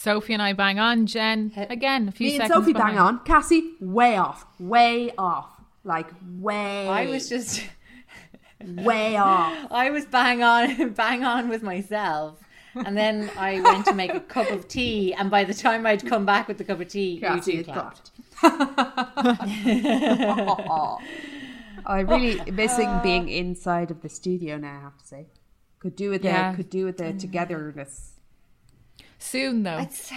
Sophie and I bang on. Jen, again, a few Me and seconds Sophie behind. bang on. Cassie, way off. Way off. Like, way. I was just way off. I was bang on bang on with myself. And then I went to make a cup of tea, and by the time I'd come back with the cup of tea, Cassie you had two clapped. I really missing uh, being inside of the studio now, I have to say. Could do with Yeah. the could do with the togetherness. Soon, though. It's,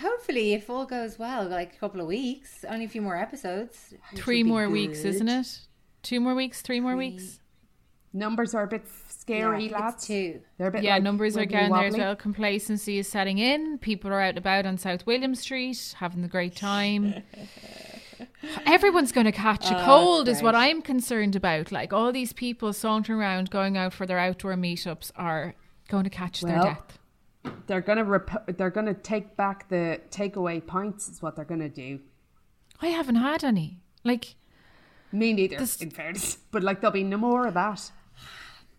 hopefully, if all goes well, like a couple of weeks, only a few more episodes. Three would be more weeks, isn't it? Two more weeks, three more weeks. Numbers are a bit scary, Yeah, lads. it's two. They're a bit Yeah, like numbers are wibbly down there as well. Complacency is setting in. People are out and about on South William Street, having the great time. Everyone's going to catch a Oh, cold, is what. I'm concerned about. Like all these people sauntering around, going out for their outdoor meetups, are going to catch their death. They're gonna rep- they're gonna take back the takeaway pints is what they're gonna do. I haven't had any. Like, Me neither, This- in fairness. But like there'll be no more of that.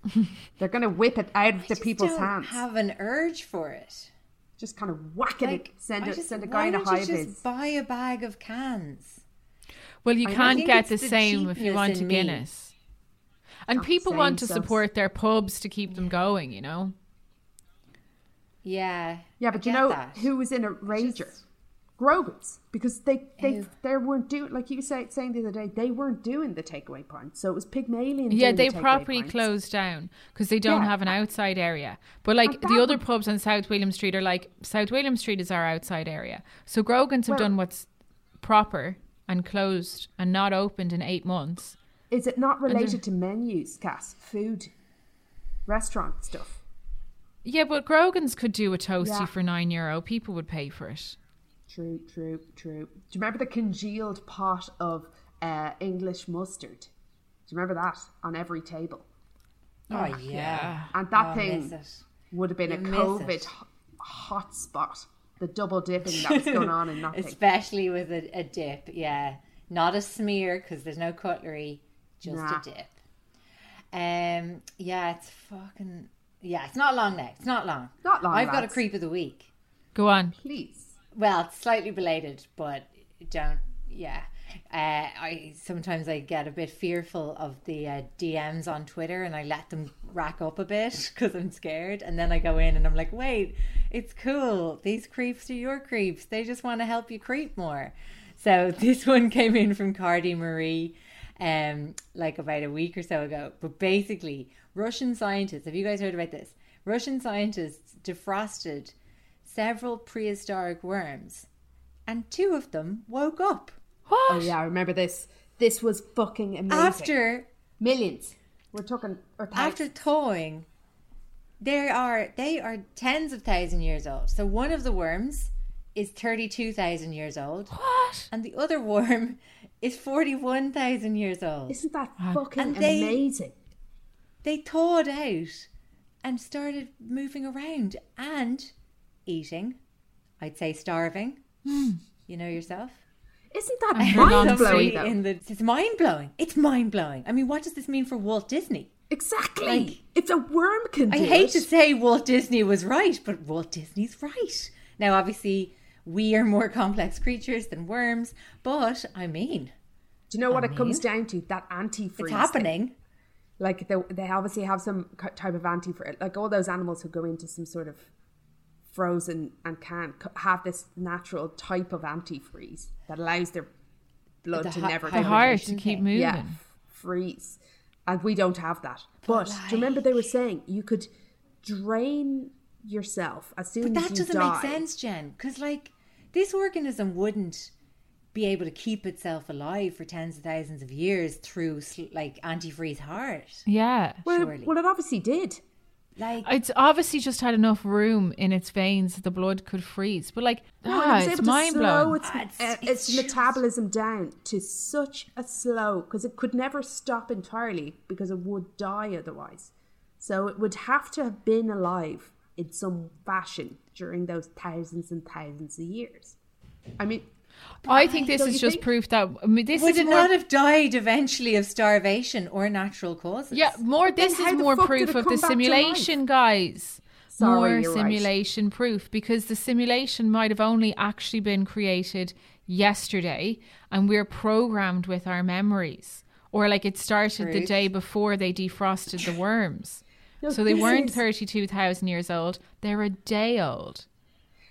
they're gonna whip it out of the Just people's don't hands. have an urge for it. Just kind of whacking Like, it. Send it. just- Send a guy in a don't high you vis. just buy a bag of cans. well, you I can't get the the same if you want a in me. Guinness. And Oh, people want to sauce. support their pubs to keep them going, you know? Yeah. Yeah, I but you know that. who was in a rager? Grogan's because they they Who? they weren't doing like you say saying the other day they weren't doing the takeaway pints so it was Pygmalion. Yeah, doing they the properly pints. closed down because they don't Yeah. have an outside area. But like the other would- pubs on South William Street are like South William Street is our outside area. So Grogan's have Well- done what's proper and closed and not opened in eight months. Is it not related to menus, Cass? Food, restaurant stuff. Yeah, but Grogan's could do a toasty Yeah. for nine euro. People would pay for it. True, true, true. Do you remember the congealed pot of uh, English mustard? Do you remember that on every table? Oh, yeah. And that Oh, thing would have been You a COVID it. h- hotspot. The double dipping that was going on in that. Especially with a, a dip, yeah. Not a smear because there's no cutlery, just Nah. a dip. Um, yeah, it's fucking yeah. It's not long now. It's not long. Not long, I've got a creep of the week. Go on. Please. Well, it's slightly belated, but don't. Yeah, uh, I sometimes I get a bit fearful of the uh, DMs on Twitter, and I let them rack up a bit because I'm scared. And then I go in and I'm like, wait, it's cool. These creeps are your creeps. They just want to help you creep more. So this one came in from Cardi Marie, um, like about a week or so ago. But basically, Russian scientists. Have you guys heard about this? Russian scientists defrosted several prehistoric worms, and two of them woke up What? Oh yeah, I remember this. This was fucking amazing. after millions. We're talking or after thousands. thawing. They are they are tens of thousand years old. So one of the worms is thirty two thousand years old, What? and the other worm is forty one thousand years old. Isn't that fucking And they- amazing? They thawed out and started moving around and eating. I'd say starving. Hmm. You know yourself. Isn't that mind blowing? In the, it's mind blowing. It's mind blowing. I mean, what does this mean for Walt Disney? Exactly. Like- if a worm can I hate it, to say Walt Disney was right, but Walt Disney's right. Now, obviously, we are more complex creatures than worms, but I mean, do you know what I it comes down to? That antifreeze. it's thing. Like they, they obviously have some type of antifreeze. Like all those animals who go into some sort of frozen and can c- have this natural type of antifreeze that allows their blood The to hy- never The go heart to keep moving. yeah, freeze. And we don't have that. But, do you remember they were saying you could drain yourself as soon But as that doesn't die. make sense, Jen, because like this organism wouldn't be able to keep itself alive for tens of thousands of years through like antifreeze heart. Yeah. Well, surely. well, it obviously did. Like It's obviously just had enough room in its veins that the blood could freeze. But like, No, ah, it was it's able to mind slow blowing. its, Ah, it's- uh, it's its just- metabolism down to such a slow because it could never stop entirely because it would die otherwise. So it would have to have been alive in some fashion during those thousands and thousands of years. I mean, I think this is just think? proof that I mean, this would is it more, not have died eventually of starvation or natural causes? yeah more. then This is more proof of the come back to simulation, guys. Sorry, more you're right. simulation proof because the simulation might have only actually been created yesterday, and we're programmed with our memories, or like it started the day before they defrosted the worms. No, so they weren't is- thirty-two thousand years old; they're a day old,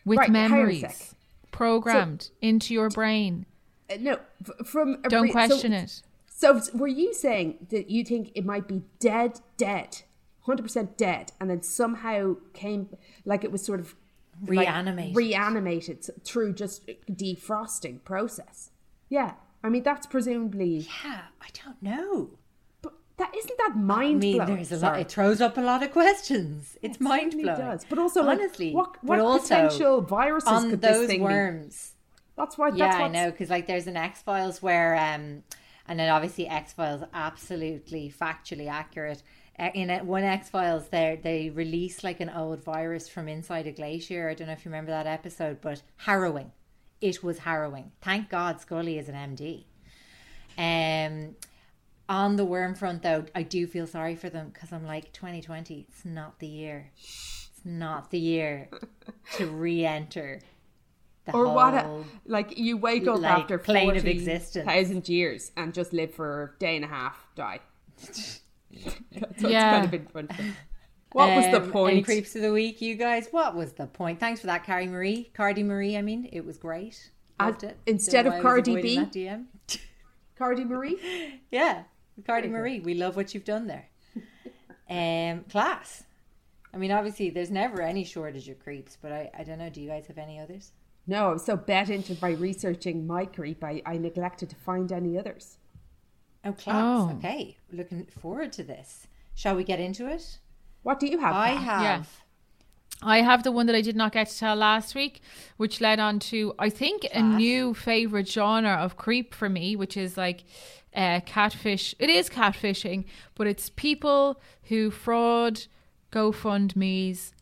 with Right, hang on a memories sec. programmed into your brain. uh, no, from a Don't re- so- question it. So were you saying that you think it might be dead, dead, hundred percent dead, and then somehow came like it was sort of like, Reanimated. reanimated through just defrosting process? Yeah, I mean that's presumably, Yeah, I don't know. That isn't that mind. I mind mean, blowing. there's a lot. It throws up a lot of questions. It's mind certainly blowing. does. But also, like, honestly, what- but what also potential viruses on could this those thing be? worms? That's why. That's yeah, I know because like there's an X Files where, um, and then obviously X Files absolutely factually accurate. In it, one X Files, there they release like an old virus from inside a glacier. I don't know if you remember that episode, but harrowing. It was harrowing. Thank God Scully is an MD. Um, on the worm front, though, I do feel sorry for them because I'm like 2020. It's not the year. It's not the year to re-enter. The Or whole, what? A, like you wake up like, after plane of existence. thousand years and just live for a day and a half, die. That's what's Yeah. kind of been fun. What was the Um, Any point? creeps of the week, you guys? What was the point? Thanks for that, Cardi Marie. Cardi Marie, I mean, it was great. Loved it. instead Don't of know why I was Cardi B? DM. Cardi Marie. Yeah, Cardi Marie. We love what you've done there. Um, class. I mean, obviously, there's never any shortage of creeps, but I, I don't know. Do you guys have any others? No, I was so bet into by researching my creep, I, I neglected to find any others. Oh, class. Oh. Okay, looking forward to this. Shall we get into it? What do you have? I Pat? have. Yeah. I have the one that I did not get to tell last week, which led on to I think a new favorite genre of creep for me, which is like uh, catfish. It is catfishing, but it's people who fraud GoFundmes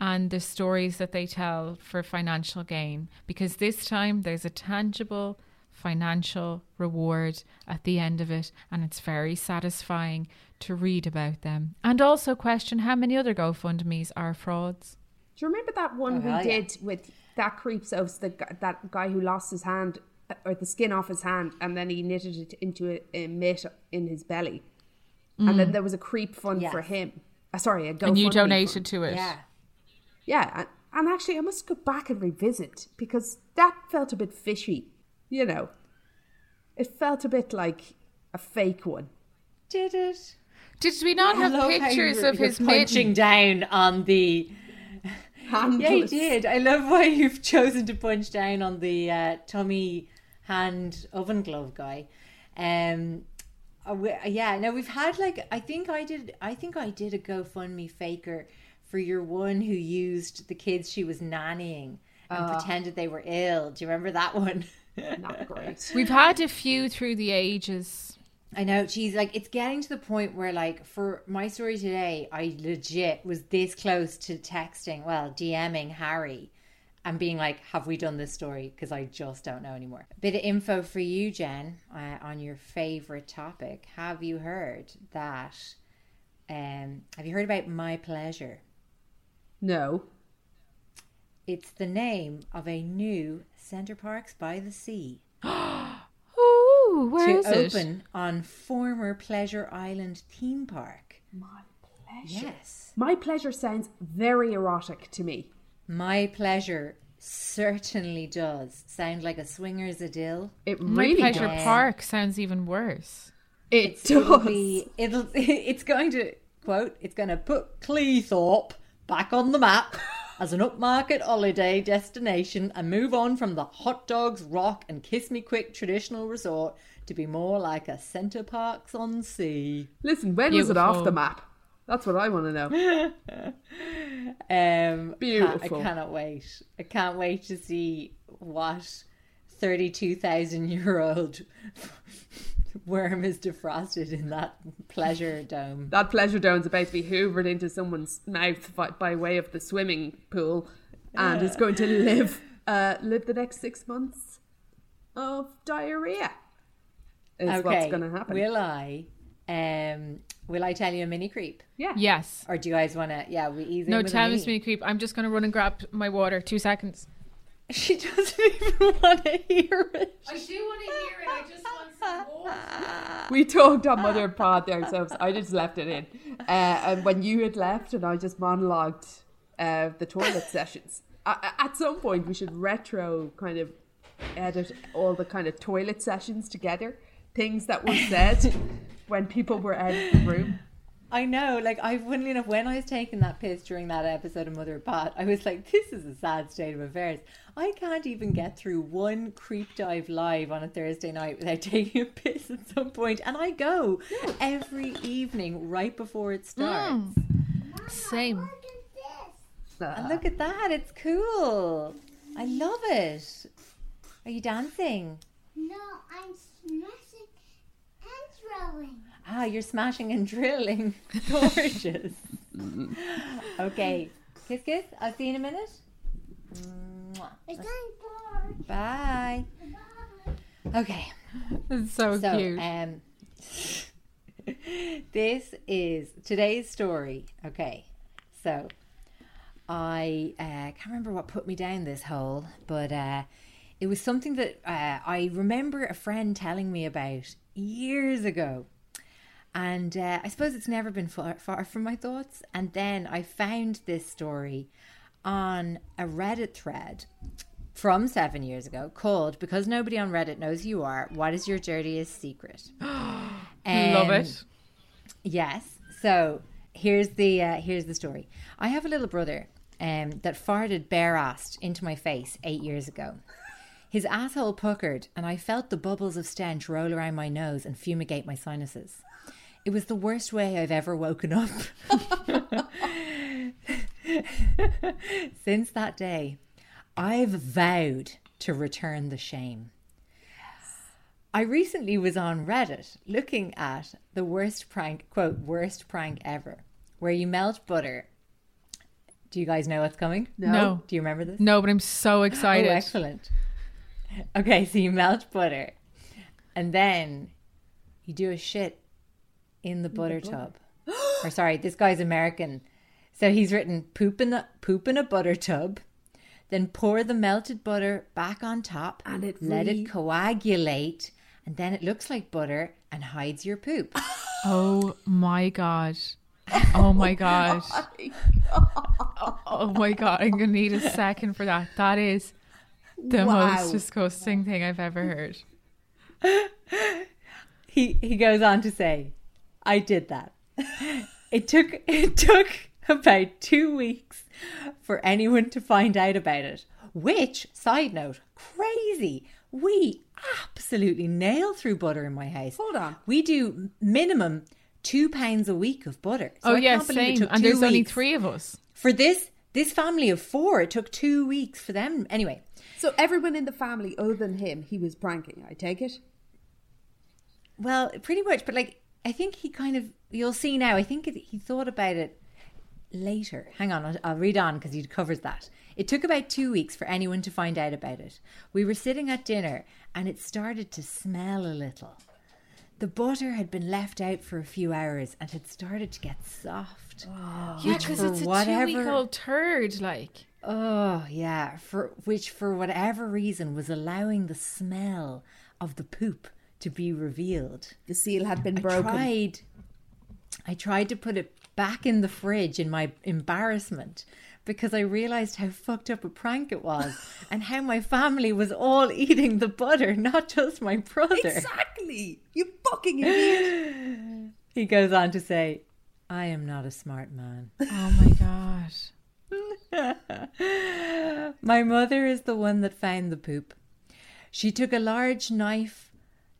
and the stories that they tell for financial gain. Because this time there's a tangible financial reward at the end of it, and it's very satisfying to read about them and also question how many other GoFundMe's are frauds. Do you remember that one Oh, we hell yeah. did with that creeps of the that guy who lost his hand uh, or the skin off his hand and then he knitted it into a, a mitt in his belly, and then there was a creep fund for him. Uh, sorry, a GoFundMe and you fund. donated to it. Yeah. Yeah, and, and actually, I must go back and revisit because that felt a bit fishy. You know, it felt a bit like a fake one. Did it? Did we not I have pictures of you're his punching mitten? down on the. Handless. Yeah, he did. I love why you've chosen to punch down on the uh, tummy hand oven glove guy. Um, uh, we- yeah, no, we've had like I think I did. I think I did a GoFundMe faker for your one who used the kids she was nannying and Ah. pretended they were ill. Do you remember that one? Not great. We've had a few through the ages. I know she's like it's getting to the point where like for my story today, I legit was this close to texting, well, DMing Harry and being like, "Have we done this story?" Because I just don't know anymore. Bit of info for you, Jen, uh, on your favorite topic. Have you heard that? Um, have you heard about my pleasure? No. It's the name of a new Center Parcs by the Sea Ooh, where to is it? open on former Pleasure Island theme park. My pleasure. Yes. My pleasure sounds very erotic to me. My pleasure certainly does sound like a swingers idyll. It My really pleasure does. park sounds even worse. It It'll does. be it'll it's going to quote it's going to put Cleethorpe back on the map as an upmarket holiday destination and move on from the hot dogs, rock and kiss me quick traditional resort to be more like a Centre Parcs on Sea. Listen, when was it off the map? That's what I want to know. Um, Beautiful. I cannot wait. I can't wait to see what thirty-two thousand year old worm is defrosted in that pleasure dome. That pleasure dome's about to be hoovered into someone's mouth by, by way of the swimming pool, and is going to live uh, live the next six months of diarrhea. Is what's going to happen. Will I? Um, will I tell you a mini creep, yeah. Yes. or do you guys want to? Yeah, we ease in No, with tell mini. Miss Mini Creep. I'm just going to run and grab my water. Two seconds. She doesn't even want to hear it. I do want to hear it. I just want some water. We talked on Mother Pod so I just left it in. Uh, and when you had left, and I just monologued uh, the toilet sessions. Uh, at some point, we should retro kind of edit all the kind of toilet sessions together. Things that were said when people were out of the room. I know, like I funnily enough, when I was taking that piss during that episode of Mother Pod, I was like, "This is a sad state of affairs. I can't even get through one creep dive live on a Thursday night without taking a piss at some point." And I go every evening right before it hmm. starts. Same. And look at that, it's cool. I love it. Are you dancing? No, I'm smashing and throwing. Ah, you're smashing and drilling. Gorgeous. okay, kiss, kiss. I'll see you in a minute. It's time for Bye. Okay, It's so, so cute. um, this is today's story. Okay, so I uh, can't remember what put me down this hole, but uh, it was something that uh, I remember a friend telling me about years ago. And uh, I suppose it's never been far, far from my thoughts. And then I found this story on a Reddit thread from seven years ago called Because Nobody on Reddit Knows Who You Are, What is Your Dirtiest Secret? Love Um, it. Yes. So here's the uh, here's the story. I have a little brother um, that farted bare-assed into my face eight years ago. His asshole puckered, and I felt the bubbles of stench roll around my nose and fumigate my sinuses. It was the worst way I've ever woken up. Since that day, I've vowed to return the shame. I recently was on Reddit looking at the worst prank, quote, worst prank ever, where you melt butter. Do you guys know what's coming? No. Do you remember this? No, but I'm so oh, excited. Oh, excellent. Okay, so you melt butter and then you do a shit in the butter tub. or sorry, this guy's American. So he's written poop in the poop in a butter tub, then pour the melted butter back on top And it let re- it coagulate and then it looks like butter and hides your poop. Oh, oh my god. Oh my god. Oh my god. I'm gonna need a second for that. That is the Wow. most disgusting thing I've ever heard. he he goes on to say, "I did that. It took it took about two weeks for anyone to find out about it. Which, side note, crazy. We absolutely nail through butter in my house. Hold on. we do minimum two pounds a week of butter. So oh I yeah, can't believe it same. And there's only three of us. for this this family of four. It took two weeks for them. Anyway, So everyone in the family, other than him, he was pranking. I take it. Well, pretty much, but like I think he kind of you'll see now. I think he thought about it later. Hang on, I'll, I'll read on because he covers that. It took about two weeks for anyone to find out about it. We were sitting at dinner and it started to smell a little. The butter had been left out for a few hours and had started to get soft. Oh. yeah, which because it's a whatever- two-week-old turd. Like, Oh, yeah, for which for whatever reason was allowing the smell of the poop to be revealed. The seal had been broken. I tried I tried to put it back in the fridge in my embarrassment because I realized how fucked up a prank it was and how my family was all eating the butter, not just my brother. Exactly. You fucking idiot. He goes on to say, I am not a smart man. oh my god. My mother is the one that found the poop. She took a large knife,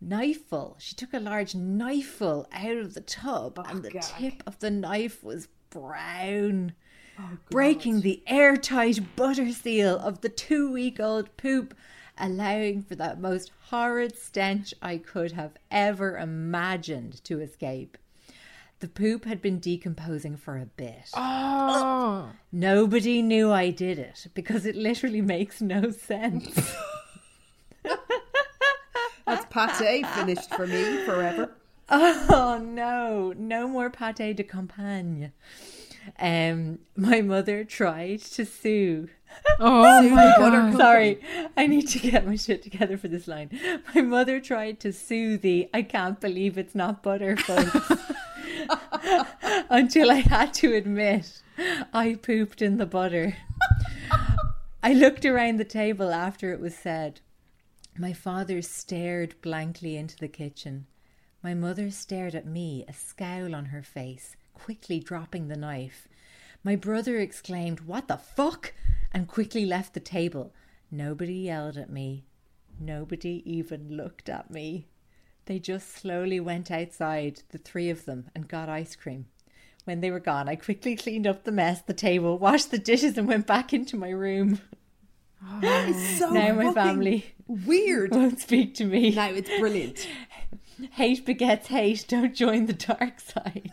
knifeful. She took a large knifeful out of the tub, oh, and the tip of the knife was brown, oh, breaking the airtight butter seal of the two-week-old poop, allowing for that most horrid stench I could have ever imagined to escape. The poop had been decomposing for a bit. Oh, Nobody knew I did it because it literally makes no sense. That's pate finished for me forever. oh no, no more pate de campagne. Um, my mother tried to sue. oh my god. Sorry, I need to get my shit together for this line. My mother tried to sue the I can't believe it's not butter folks until I had to admit I pooped in the butter. I looked around the table after it was said. My father stared blankly into the kitchen. My mother stared at me, a scowl on her face, quickly dropping the knife. My brother exclaimed, What the fuck? and quickly left the table. Nobody yelled at me. Nobody even looked at me. They just slowly went outside, the three of them, and got ice cream. When they were gone, I quickly cleaned up the mess, the table, washed the dishes, and went back into my room. So now my fucking family weird. won't speak to me. Now it's brilliant. Hate begets hate. Don't join the dark side.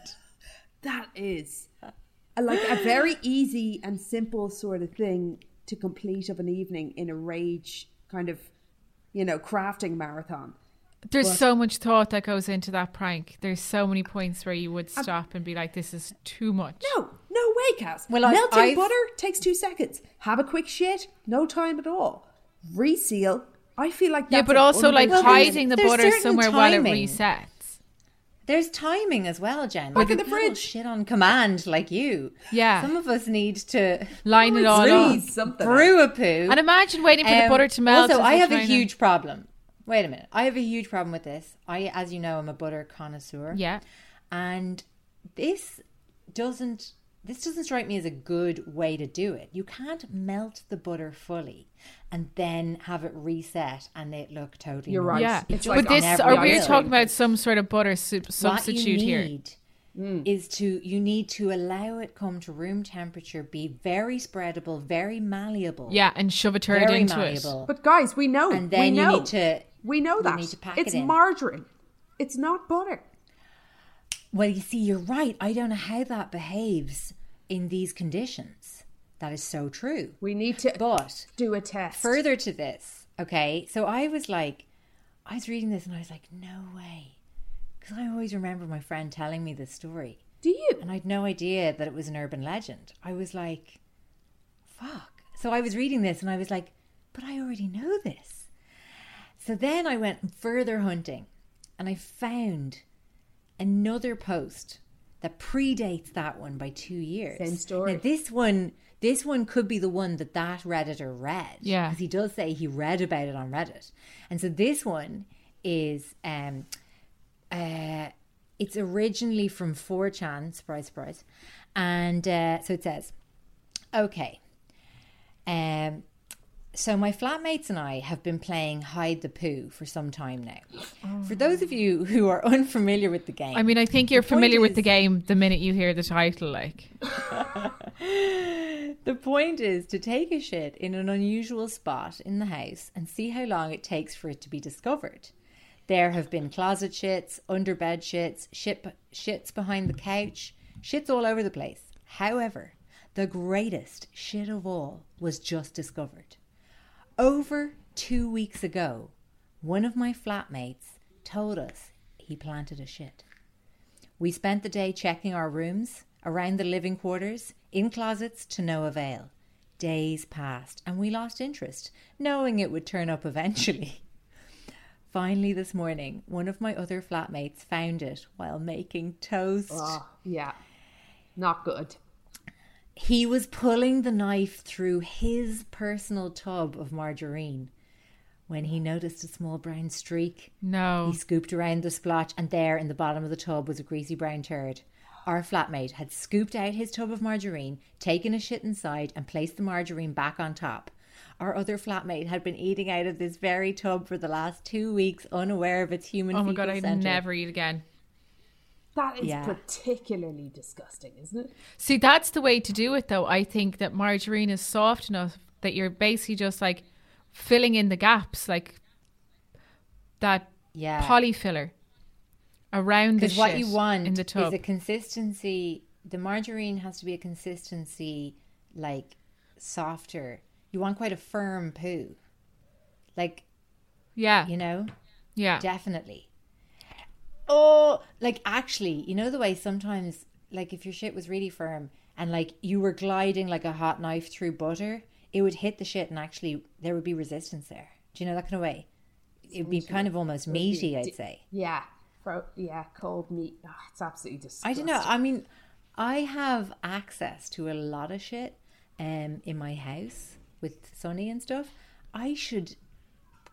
That is a, like a very easy and simple sort of thing to complete of an evening in a rage kind of, you know, crafting marathon. There's so much thought that goes into that prank. There's so many points where you would stop and be like, "This is too much." No, no way, Cass. Well, I've- melting I've- butter takes two seconds. Have a quick shit, no time at all. Reseal. I feel like Yeah, but also like underrated- hiding the there's butter certain somewhere while it resets. There's timing as well, Jen. Back in Like, the we don't fridge. Shit on command, like you. Yeah. Some of us need to Line it all Squeeze up. something. brew a poo. And imagine waiting for the Um, butter to melt. Also, I have a trying to- huge problem. Wait a minute. I have a huge problem with this. I, as you know, I'm a butter connoisseur. Yeah. And this doesn't this doesn't strike me as a good way to do it. You can't melt the butter fully and then have it reset and it look totally You're right. Yeah, It's but like this are we talking about some sort of butter su- substitute what you here? need mm. is to you need to allow it come to room temperature, be very spreadable, very malleable. Yeah, and shove a turd into malleable. it. But guys, we know. and then we you know. need to We know you that. need to pack it's it in. margarine. It's not butter. Well, you see, you're right. I don't know how that behaves in these conditions. That is so true. We need to But do a test. further to this, okay? So I was like, I was reading this and I was like, no way. Because I always remember my friend telling me this story. do you? And I had no idea that it was an urban legend. I was like, fuck. So I was reading this and I was like, but I already know this. So then I went further hunting and I found another post that predates that one by two years. Same story. Now, this one, this one could be the one that that redditor read. Yeah. because he does say he read about it on Reddit, and so this one is um, uh, it's originally from 4chan, surprise, surprise. And uh, so it says, okay. Um, so my flatmates and I have been playing hide the poo for some time now. For oh. those of you who are unfamiliar with the game, I mean, I think you're The point familiar with is- the game the minute you hear the title. Like, the point is to take a shit in an unusual spot in the house and see how long it takes for it to be discovered. There have been closet shits, under bed shits, shit, shits behind the couch, shits all over the place. However, the greatest shit of all was just discovered. Over two weeks ago, one of my flatmates told us he planted a shit. We spent the day checking our rooms, around the living quarters, in closets to no avail. Days passed and we lost interest, knowing it would turn up eventually. Finally, this morning, one of my other flatmates found it while making toast. Oh, yeah. Not good. He was pulling the knife through his personal tub of margarine when he noticed a small brown streak. No. He scooped around the splotch, and there in the bottom of the tub was a greasy brown turd. Our flatmate had scooped out his tub of margarine, taken a shit inside, and placed the margarine back on top. Our other flatmate had been eating out of this very tub for the last two weeks, unaware of its human Oh my god, I'd never eat again. That is Yeah. particularly disgusting, isn't it? See, that's the way to do it, though. I think that margarine is soft enough that you're basically just like filling in the gaps, like that Yeah. poly filler around the Because what shit you want in the tub. is a consistency. The margarine has to be a consistency like softer. You want quite a firm poo, like yeah, you know, yeah. definitely. Oh, like actually, you know the way sometimes, like if your shit was really firm and like you were gliding like a hot knife through butter, it would hit the shit and actually there would be resistance there. Do you know that kind of way? It'd be kind of almost meaty, I'd say. Yeah. Yeah, cold meat. Oh, it's absolutely disgusting. I don't know. I mean, I have access to a lot of shit um, in my house with Sonny and stuff. I should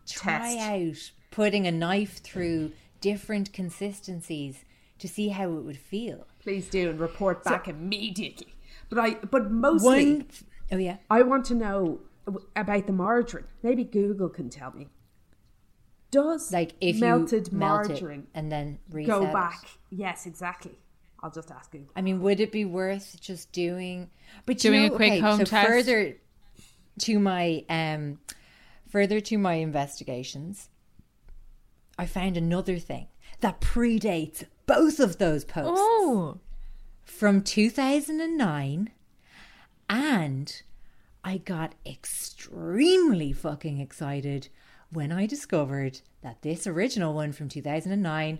try Test. out putting a knife through different consistencies to see how it would feel. Please do and report back immediately. But I, but mostly, One, oh yeah, I want to know about the margarine. Maybe Google can tell me. Does like if melted you melt margarine and then reset go it. back? Yes, exactly. I'll just ask Google. I mean, would it be worth just doing, but Doing you a quick okay, home so test? Further to my um, further to my investigations, I found another thing that predates both of those posts Oh, from 2009, and I got extremely fucking excited when I discovered that this original one from 2009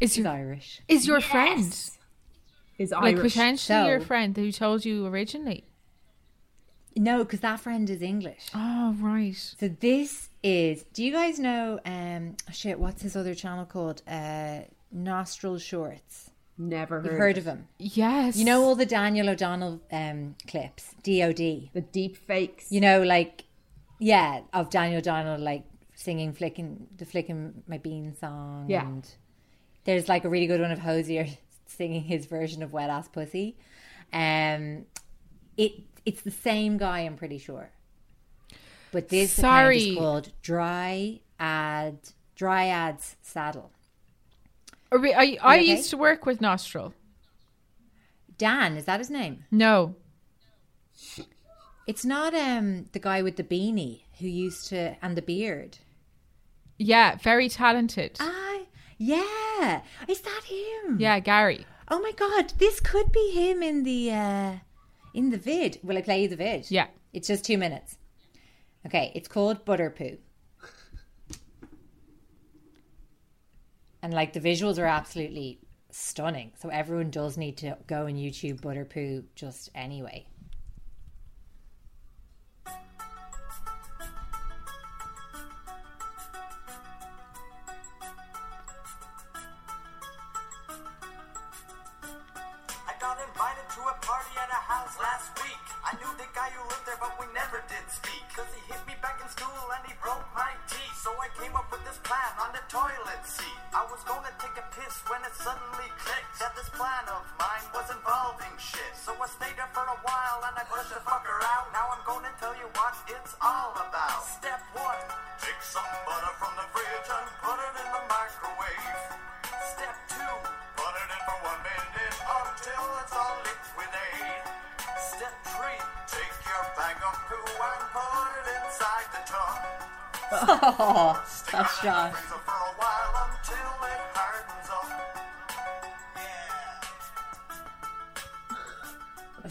is is your Irish. is your friend Is Irish. like Irish? potentially your friend who told you originally? No, because that friend is English. Oh right. So this is. Do you guys know? Um, shit. What's his other channel called? Uh, Nostril Shorts. Never heard. You've heard of him? Yes. You know all the Daniel O'Donnell um clips. DOD. the deep fakes. You know, like yeah, of Daniel O'Donnell like singing "flicking the flicking my bean" song. Yeah. And there's like a really good one of Hozier singing his version of "Wet Ass Pussy." Um, it it's the same guy, I'm pretty sure. But this account Sorry. is called Dry Ad Dryads Saddle. Are we- I, I okay? used to work with Nostril. Dan, is that his name? No. It's not um the guy with the beanie who used to and the beard. Yeah, very talented. Ah, yeah. Is that him? yeah, Gary. Oh my god, this could be him in the uh in the vid. Will I play you the vid? Yeah. It's just two minutes. Okay, it's called Butter Poo. And like the visuals are absolutely stunning. So everyone does need to go and YouTube Butter Poo just anyway. Toilet seat. I was gonna take a piss when it suddenly clicked that this plan of mine was involving shit. So I stayed there for a while and I pushed the fucker out. Now I'm gonna tell you what it's all about. Step one, take some butter from the fridge and put it in the microwave. Step two, put it in for one minute until it's all liquidate. Step three, take your bag of poo and put it inside the tub. Oh, that's Josh.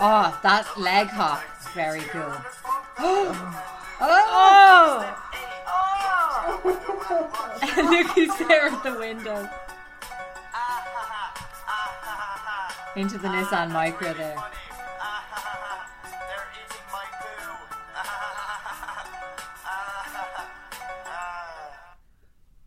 Oh, that leg hop is very cool. Oh! oh. Look who's there at the window. Into the Nissan Micra there. They're my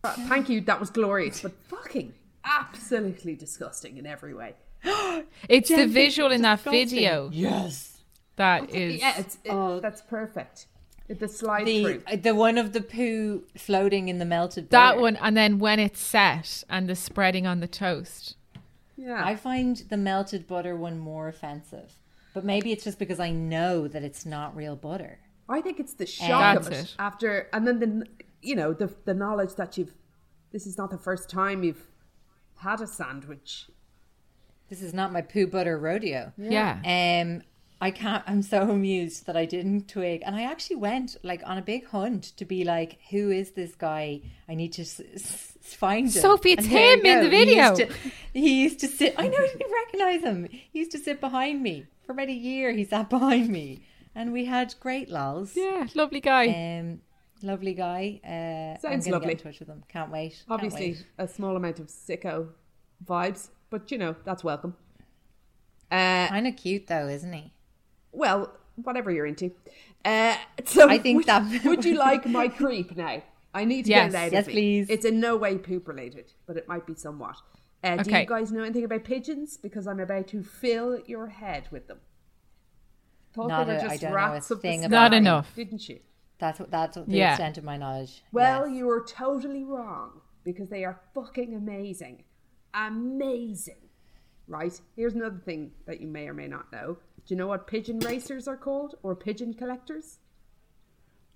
poo. Thank you. That was glorious, but fucking absolutely disgusting in every way. It's the visual in that video Yes. that is. Yeah, it's it, Oh. that's perfect. The slide The through. Uh, the one of the poo floating in the melted that butter. one, and then when it's set and the spreading on the toast. Yeah. I find the melted butter one more offensive. But maybe it's just because I know that it's not real butter. I think it's the shock of it, it. after, and then the you know the the knowledge that you've. This is not the first time you've had a sandwich. This is not my poo butter rodeo. Yeah. Um, I can't. I'm so amused that I didn't twig, and I actually went like on a big hunt to be like, "Who is this guy? I need to s- s- find him." Sophie, it's him in go. the He video. used, to, he used to sit. I know I didn't recognize him. He used to sit behind me for about a year. He sat behind me, and we had great lols. Yeah, lovely guy. Um, lovely guy. Uh, I'm Sounds gonna lovely. Get in touch with him. Can't wait. Can't Obviously, wait. a small amount of sicko vibes, but you know that's welcome. Uh, kind of cute though, isn't he? well, whatever you're into. Uh, so I think would, that- would you like my creep now? I need to Yes. get it out Yes, of me. please. It's in no way poop related, but it might be somewhat. Uh, Do you guys know anything about pigeons? Because I'm about to fill your head with them. Thought Not they were a- I just rats of the sky, Not enough. didn't you? That's what. That's what the Yeah. extent of my knowledge. Well, Yes. you were totally wrong because they are fucking amazing. Amazing. Right? Here's another thing that you may or may not know. Do you know what pigeon racers are called or pigeon collectors?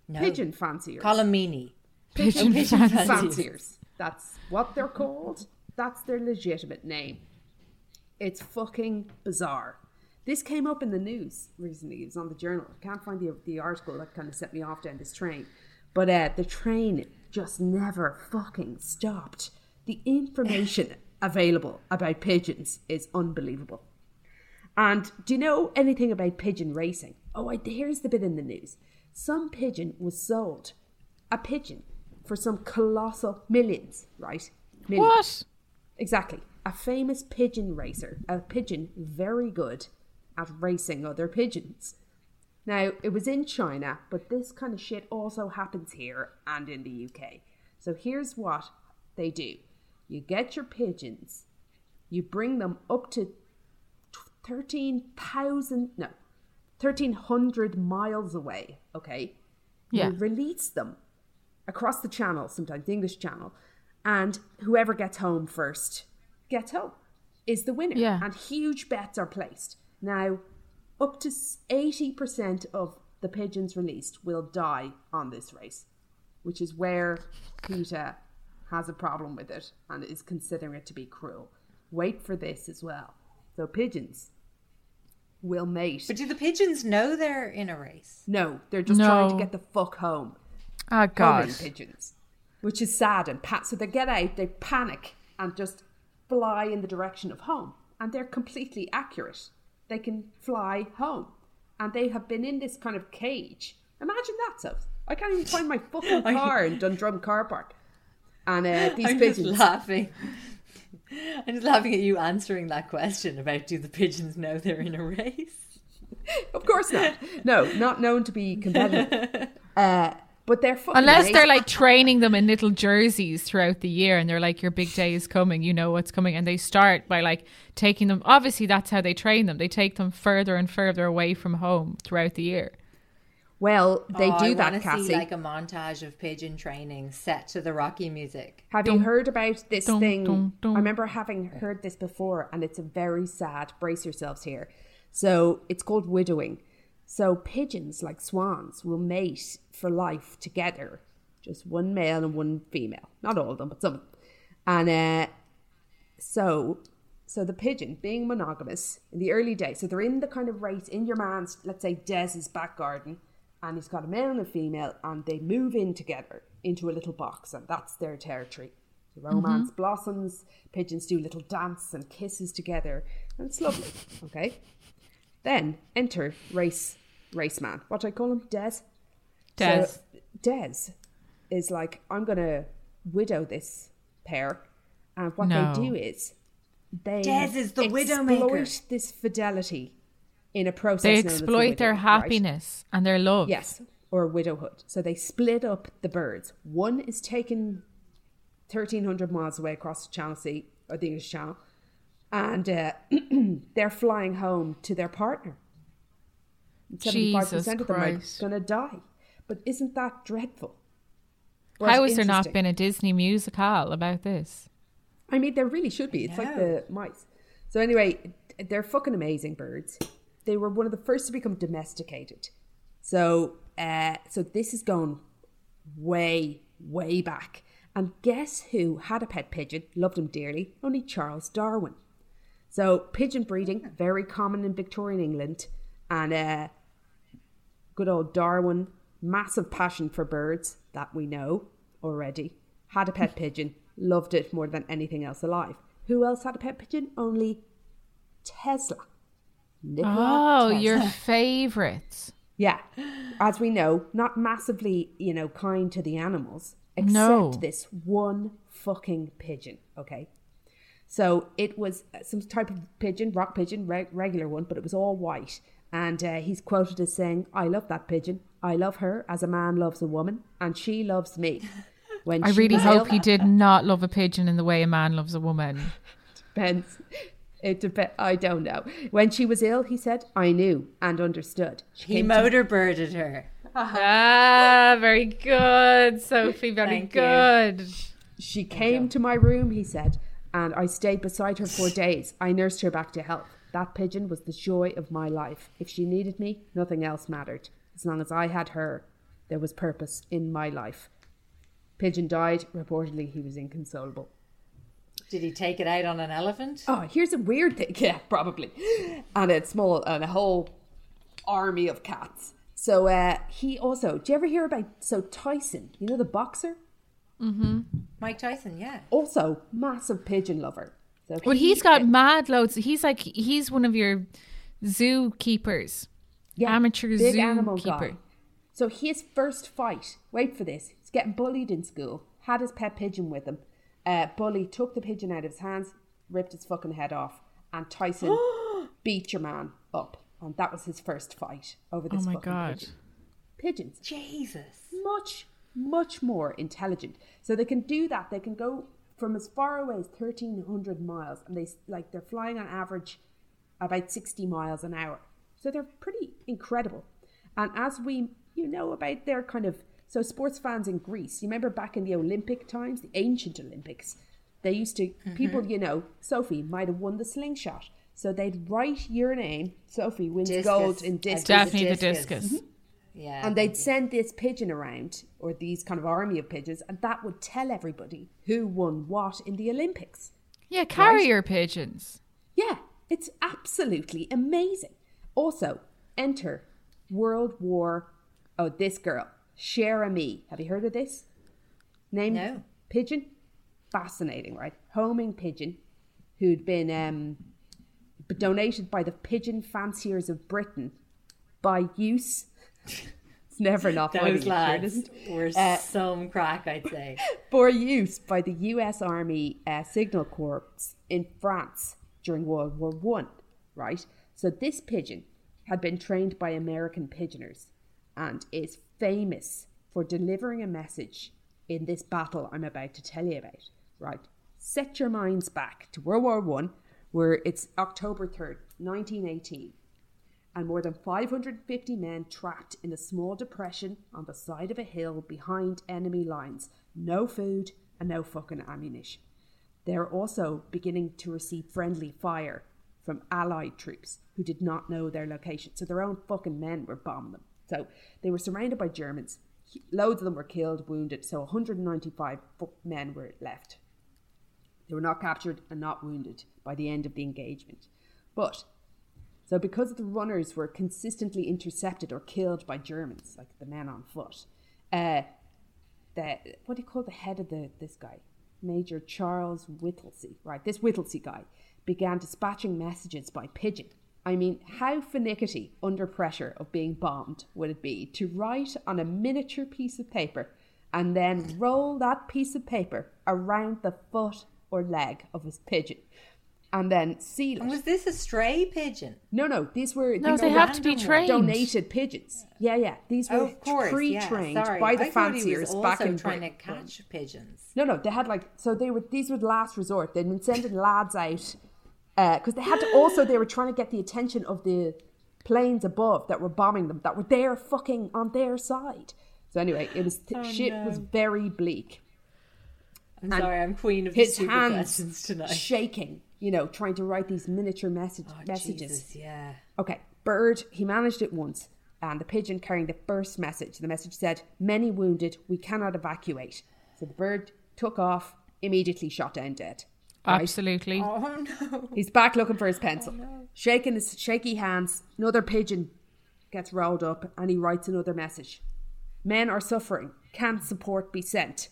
no. Pigeon fanciers. Call him meanie. Pigeon pigeon fancy. fancy. fanciers. That's what they're called. That's their legitimate name. It's fucking bizarre. This came up in the news recently. It was on the journal. I can't find the, the article that kind of set me off down this train. But uh, the train just never fucking stopped. The information available about pigeons is unbelievable. And do you know anything about pigeon racing? Oh, I, here's the bit in the news. Some pigeon was sold, a pigeon, for some colossal millions, right? Millions. What? Exactly. A famous pigeon racer, a pigeon very good at racing other pigeons. Now, it was in China, but this kind of shit also happens here and in the UK. So here's what they do you get your pigeons, you bring them up to 13,000, no, 1,300 miles away, okay? Yeah. You release them across the channel, sometimes the English channel, and whoever gets home first gets home is the winner. Yeah. And huge bets are placed. Now, up to 80% of the pigeons released will die on this race, which is where PETA has a problem with it and is considering it to be cruel. Wait for this as well. So, pigeons will mate. But do the pigeons know they're in a race? no, they're just trying to get the fuck home. Oh God. homing pigeons, which is sad and pat. So they get out, they panic, and just fly in the direction of home, and they're completely accurate. They can fly home, and they have been in this kind of cage. Imagine that, so I can't even find my fucking car in Dundrum car park, and uh, these I'm pigeons. just laughing. I'm just laughing at you answering that question about do the pigeons know they're in a race? Of course not. No, not known to be competitive. Uh, but they're fucking Unless they're like training them in little jerseys throughout the year and they're like, your big day is coming, you know what's coming. And they start by like taking them. Obviously, that's how they train them. They take them further and further away from home throughout the year. Well, they Oh, do I that, wanna Cassie. See like a montage of pigeon training set to the Rocky music. Have you heard about this dum, thing? dum, dum. I remember having heard this before, and it's a very sad. Brace yourselves here. So it's called widowing. So pigeons, like swans, will mate for life together, just one male and one female. Not all of them, but some. And uh, so, so the pigeon being monogamous in the early days. So they're in the kind of race in your man's, let's say Des's back garden, and he's got a male and a female, and they move in together into a little box, and that's their territory. The mm-hmm. romance blossoms. Pigeons do little dance and kisses together, and it's lovely. Okay. Then enter race race man. What do I call him? Des. Des. So, Des is like, I'm gonna widow this pair, and what No. they do is they Des is the exploit widowmaker. this fidelity in a process. They known as the exploit their widowing, right? happiness and their love. Yes, or widowhood. So they split up the birds. One is taken 1,300 miles away across the Channel Sea, or the English Channel, and uh, they're flying home to their partner. 75% Jesus of them are Christ. going to die. But isn't that dreadful? Or How has there not been a Disney musical about this? I mean, there really should be. It's like the mice. So anyway, they're fucking amazing birds. They were one of the first to become domesticated. So, uh, so this is going way, way back. And guess who had a pet pigeon? Loved him dearly. Only Charles Darwin. So pigeon breeding very common in Victorian England, and uh, good old Darwin, massive passion for birds that we know already. Had a pet pigeon, loved it more than anything else alive. Who else had a pet pigeon? Only Tesla. Oh, your favourites. Yeah. As we know, not massively, you know, kind to the animals, except No. this one fucking pigeon, okay? So it was uh, some type of pigeon, rock pigeon, re- regular one, but it was all white. And uh, he's quoted as saying, I love that pigeon. I love her as a man loves a woman, and she loves me. When I really hope he did not love a pigeon in the way a man loves a woman. depends. It dep- I don't know. When she was ill, he said, I knew and understood. She He came to- motorbirded her. ah, very good, Sophie. Very Thank you. good. She came to my room, he said, and I stayed beside her for days. I nursed her back to health. That pigeon was the joy of my life. If she needed me, nothing else mattered. As long as I had her, there was purpose in my life. Pigeon died. Reportedly, he was inconsolable. Did he take it out on an elephant? Oh, here's a weird thing. Yeah, probably. And a small, and a whole army of cats. So uh, he also, do you ever hear about, so Tyson, you know the boxer? Mm-hmm. Mike Tyson, yeah. Also, massive pigeon lover. So But he- he's got mad loads. He's like he's one of your zookeepers. Amateur big animal zookeeper. guy. So his first fight, wait for this, he's getting bullied in school, had his pet pigeon with him. Uh, bully took the pigeon out of his hands, ripped his fucking head off, and Tyson beat your man up. And that was his first fight over this Oh my fucking God. pigeon. Pigeons. Jesus. Much, much more intelligent. So they can do that. They can go from as far away as 1,300 miles, and they like they're flying on average about 60 miles an hour. So they're pretty incredible. And as we, you know, about their kind of, so sports fans in Greece, you remember back in the Olympic times, the ancient Olympics, they used to, mm-hmm. people, you know, Sophie might have won the slingshot. So they'd write your name, Sophie wins Discus. gold in discus. Definitely the discus. discus. Yeah. And they'd send this pigeon around, or these kind of army of pigeons, and that would tell everybody who won what in the Olympics. Yeah, carrier pigeons. Yeah, it's absolutely amazing. Also, enter World War. Oh, this girl, Cher Ami. Have you heard of this? Named No. pigeon. Fascinating, right? Homing pigeon, who'd been um, donated by the pigeon fanciers of Britain by use. it's never not Those lads were Uh, some crack, I'd say. for use by the U.S. Army uh, Signal Corps in France during World War One. Right, so this pigeon had been trained by American pigeoners and is famous for delivering a message in this battle I'm about to tell you about. Right, set your minds back to World War One, where it's October third, nineteen eighteen and more than 550 men trapped in a small depression on the side of a hill behind enemy lines. No food and no fucking ammunition. They're also beginning to receive friendly fire from Allied troops who did not know their location. So their own fucking men were bombing them. So they were surrounded by Germans. Loads of them were killed, wounded. So 195 men were left. They were not captured and not wounded by the end of the engagement. But so because the runners were consistently intercepted or killed by Germans, like the men on foot, uh, the what do you call the head of the this guy, Major Charles Whittlesey, right? This Whittlesey guy began dispatching messages by pigeon. I mean, how finickety under pressure of being bombed would it be to write on a miniature piece of paper and then roll that piece of paper around the foot or leg of his pigeon and then seal And it? was this a stray pigeon? No, no, these were No, these they were have to be trained. donated pigeons. Yeah, yeah, these were Oh, of course, pre-trained yeah, sorry. by the I thought he fanciers was back also in trying Britain. to catch pigeons. No, no, they had like so they were these were the last resort. They'd been sending lads out because they had to also they were trying to get the attention of the planes above that were bombing them that were there fucking on their side. So anyway, it was Oh, shit was very bleak. I'm And sorry, I'm queen of His hands tonight. shaking, you know, trying to write these miniature message Oh, messages. Jesus, yeah. Okay, bird, he managed it once, and the pigeon carrying the first message. The message said, Many wounded, we cannot evacuate. So the bird took off, immediately shot down dead. Right? Absolutely. Oh no. He's back looking for his pencil. Oh, Shaking his shaky hands, another pigeon gets rolled up and he writes another message. Men are suffering. Can support be sent?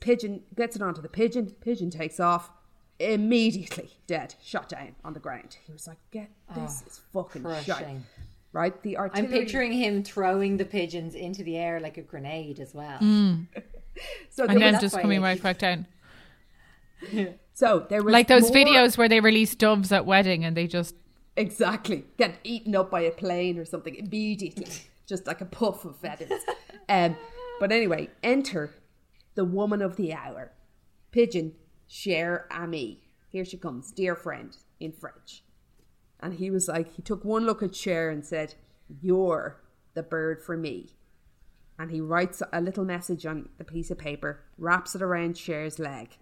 Pigeon gets it onto the pigeon. Pigeon takes off. Immediately dead, shot down on the ground. He was like, "Get ah, this is fucking shite." Right? The artillery. I'm picturing him throwing the pigeons into the air like a grenade as well. Mm. so and then just coming right back down. so there was Like those more- videos where they release doves at wedding and they just Exactly. Get eaten up by a plane or something immediately. Just like a puff of feathers. um, but anyway, enter the woman of the hour. Pigeon, cher ami. Here she comes, dear friend, in French. And he was like, he took one look at Cher and said, You're the bird for me. And he writes a little message on the piece of paper, wraps it around Cher's leg.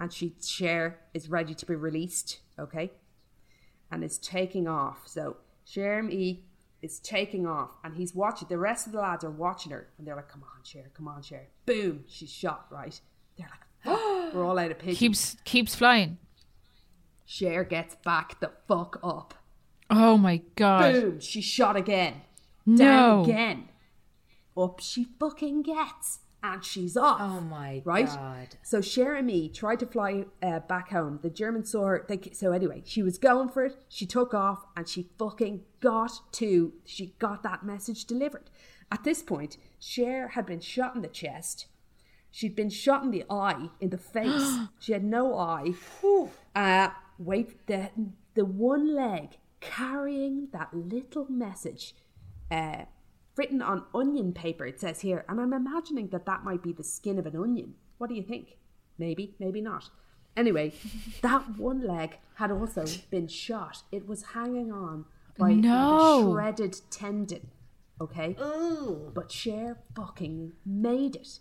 And she Cher is ready to be released, okay? and is taking off. So Cher Ami is taking off and he's watching. The rest of the lads are watching her and they're like, come on, Cher, come on, Cher. Boom, she's shot, right? They're like, fuck, we're all out of pigeons. keeps keeps flying. Cher gets back the fuck up. Oh my god. Boom, she's shot again. No. Down again. Up she fucking gets. And she's off. Oh my right? God. So Cher Ami tried to fly uh, back home. The Germans saw her. They, so anyway, she was going for it. She took off and she fucking got to. She got that message delivered. At this point, Cher had been shot in the chest. She'd been shot in the eye, in the face. she had no eye. Uh, wait, the the one leg carrying that little message, uh, written on onion paper. It says here, and I'm imagining that that might be the skin of an onion. What do you think? Maybe, maybe not. Anyway, that one leg had also been shot. It was hanging on by No. the shredded tendon. Okay, Ooh. but Cher fucking made it.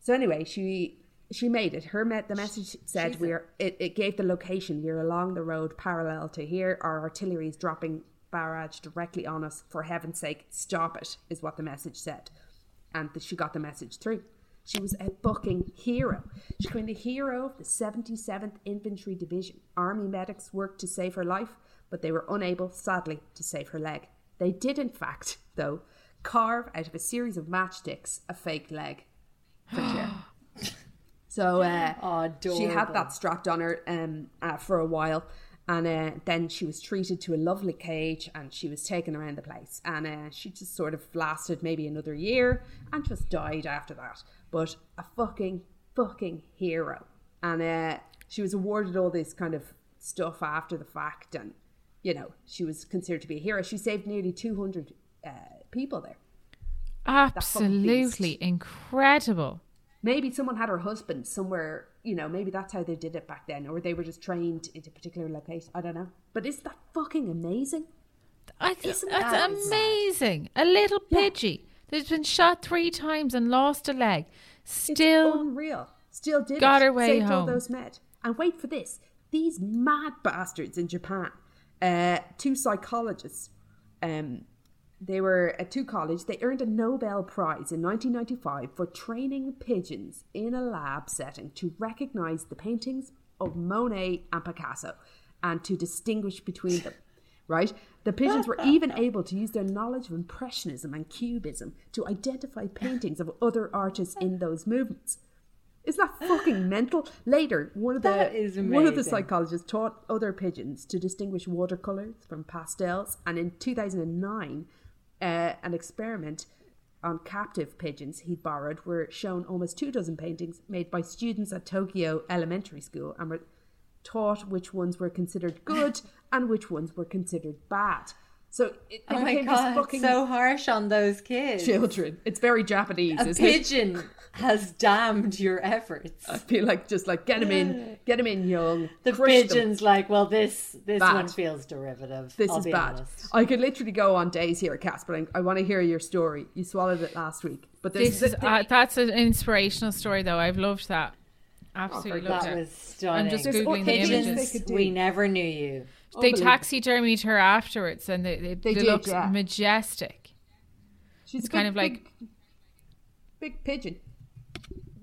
So anyway, she she made it. Her met the message said we're it, it gave the location. We're along the road parallel to here. Our artillery is dropping barrage directly on us. For heaven's sake, stop it! Is what the message said, and th- she got the message through. She was a fucking hero. She became the hero of the 77th Infantry Division. Army medics worked to save her life, but they were unable, sadly, to save her leg. They did, in fact, though, carve out of a series of matchsticks a fake leg for. So uh, she had that strapped on her um, uh, for a while, and uh, then she was treated to a lovely cage, and she was taken around the place, and uh, she just sort of lasted maybe another year, and just died after that. But a fucking fucking hero, and uh, she was awarded all this kind of stuff after the fact, and you know she was considered to be a hero. She saved nearly two hundred uh, people there. Absolutely incredible. maybe someone had her husband somewhere you know maybe that's how they did it back then or they were just trained into a particular location i don't know but is that fucking amazing I th- Isn't that's that amazing. A little Pidgey that's been shot three times and lost a leg. It's Still, unreal. Still did got it. her way Saved all those med. And wait for this: these mad bastards in Japan, uh, two psychologists, um, they were at two college. They earned a Nobel Prize in 1995 for training pigeons in a lab setting to recognize the paintings of Monet and Picasso, and to distinguish between them. Right? The pigeons were even able to use their knowledge of Impressionism and Cubism to identify paintings of other artists in those movements. Isn't that fucking mental? Later, one of the is one of the psychologists taught other pigeons to distinguish watercolors from pastels, and in 2009, uh, an experiment on captive pigeons he'd borrowed were shown almost two dozen paintings made by students at Tokyo Elementary School and were taught which ones were considered good and which ones were considered bad. So it, they Oh my god, fucking so harsh on those kids. children. It's very Japanese, A isn't it? pigeon has damned your efforts. I feel like just like get him in, get him in young. The crush them. pigeon's like, well, this this Bad. one feels derivative. This I'll is be bad. honest. I could literally go on days here, Cass, but I, I want to hear your story. You swallowed it last week, but there's this is the- uh, that's an inspirational story, though. I've loved that. Absolutely very loved That it. was stunning. I'm just There's googling the images. they could do. we never knew you. They Unbelievable. taxidermied her afterwards, and they, they, They they did, look yeah. majestic. she's it's a kind big, of like- big, big pigeon.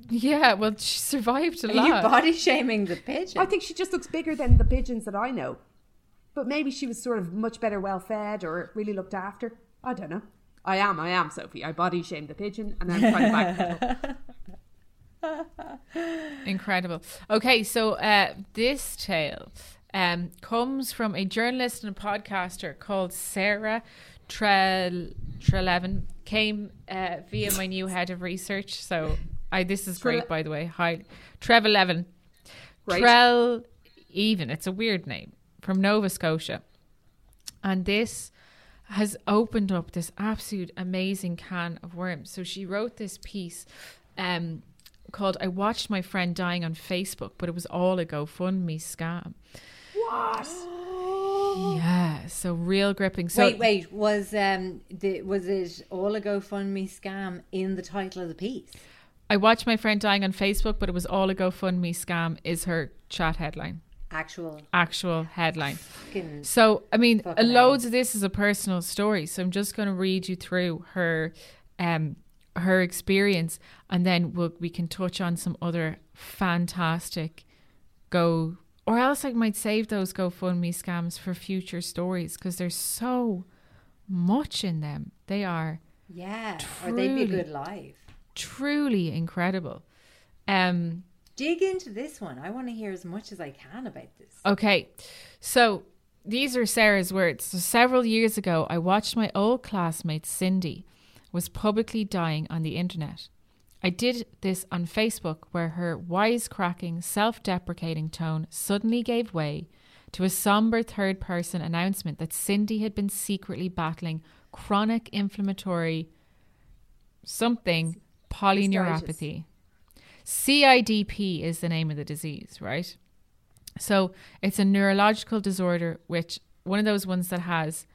Yeah, well, she survived a Are you body shaming the pigeon? I think she just looks bigger than the pigeons that I know. But maybe she was sort of much better well fed or really looked after. I don't know. I am, I am, Sophie. I body shame the pigeon and I'm trying to back Incredible. Okay, so uh, this tale um, comes from a journalist and a podcaster called Sarah Trel Treleaven. Came uh, via my new head of research. So I this is great, Trele- by the way. Hi, Treveleven. Right. Trel Even. It's a weird name from Nova Scotia, and this has opened up this absolute amazing can of worms. So she wrote this piece um, called "I watched my friend dying on Facebook, but it was all a GoFundMe scam." What? Yeah, so real gripping. So wait, wait. Was um the was it all a GoFundMe scam in the title of the piece? I watched my friend dying on Facebook, but it was all a GoFundMe scam. Is her chat headline? Actual Actual headline. fucking So, I mean, loads of this is a personal story. So I'm just going to read you through her, um, her experience, and then we'll, we can touch on some other fantastic go, or else I might save those GoFundMe scams for future stories because there's so much in them. They are yeah, or they'd be a Truly. good live. truly incredible. Um, Dig into this one. I want to hear as much as I can about this. Okay, so these are Sarah's words. So several years ago, I watched my old classmate Cindy was publicly dying on the internet. I did this on Facebook, where her wisecracking, self-deprecating tone suddenly gave way to a somber third-person announcement that Cindy had been secretly battling chronic inflammatory something polyneuropathy. CIDP is the name of the disease, right? So it's a neurological disorder, which one of those ones that has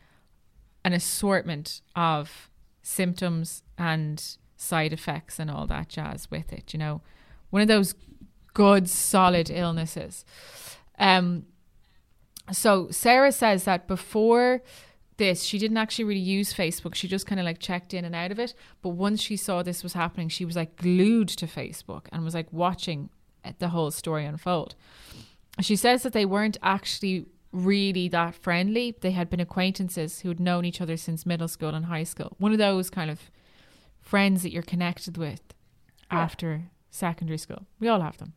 an assortment of symptoms and side effects and all that jazz with it. You know, one of those good, solid illnesses. Um, so Sarah says that before this, she didn't actually really use Facebook. She just kind of like checked in and out of it. But once she saw this was happening, she was like glued to Facebook and was like watching the whole story unfold. She says that they weren't actually really that friendly. They had been acquaintances who had known each other since middle school and high school. One of those kind of friends that you're connected with after secondary school. We all have them.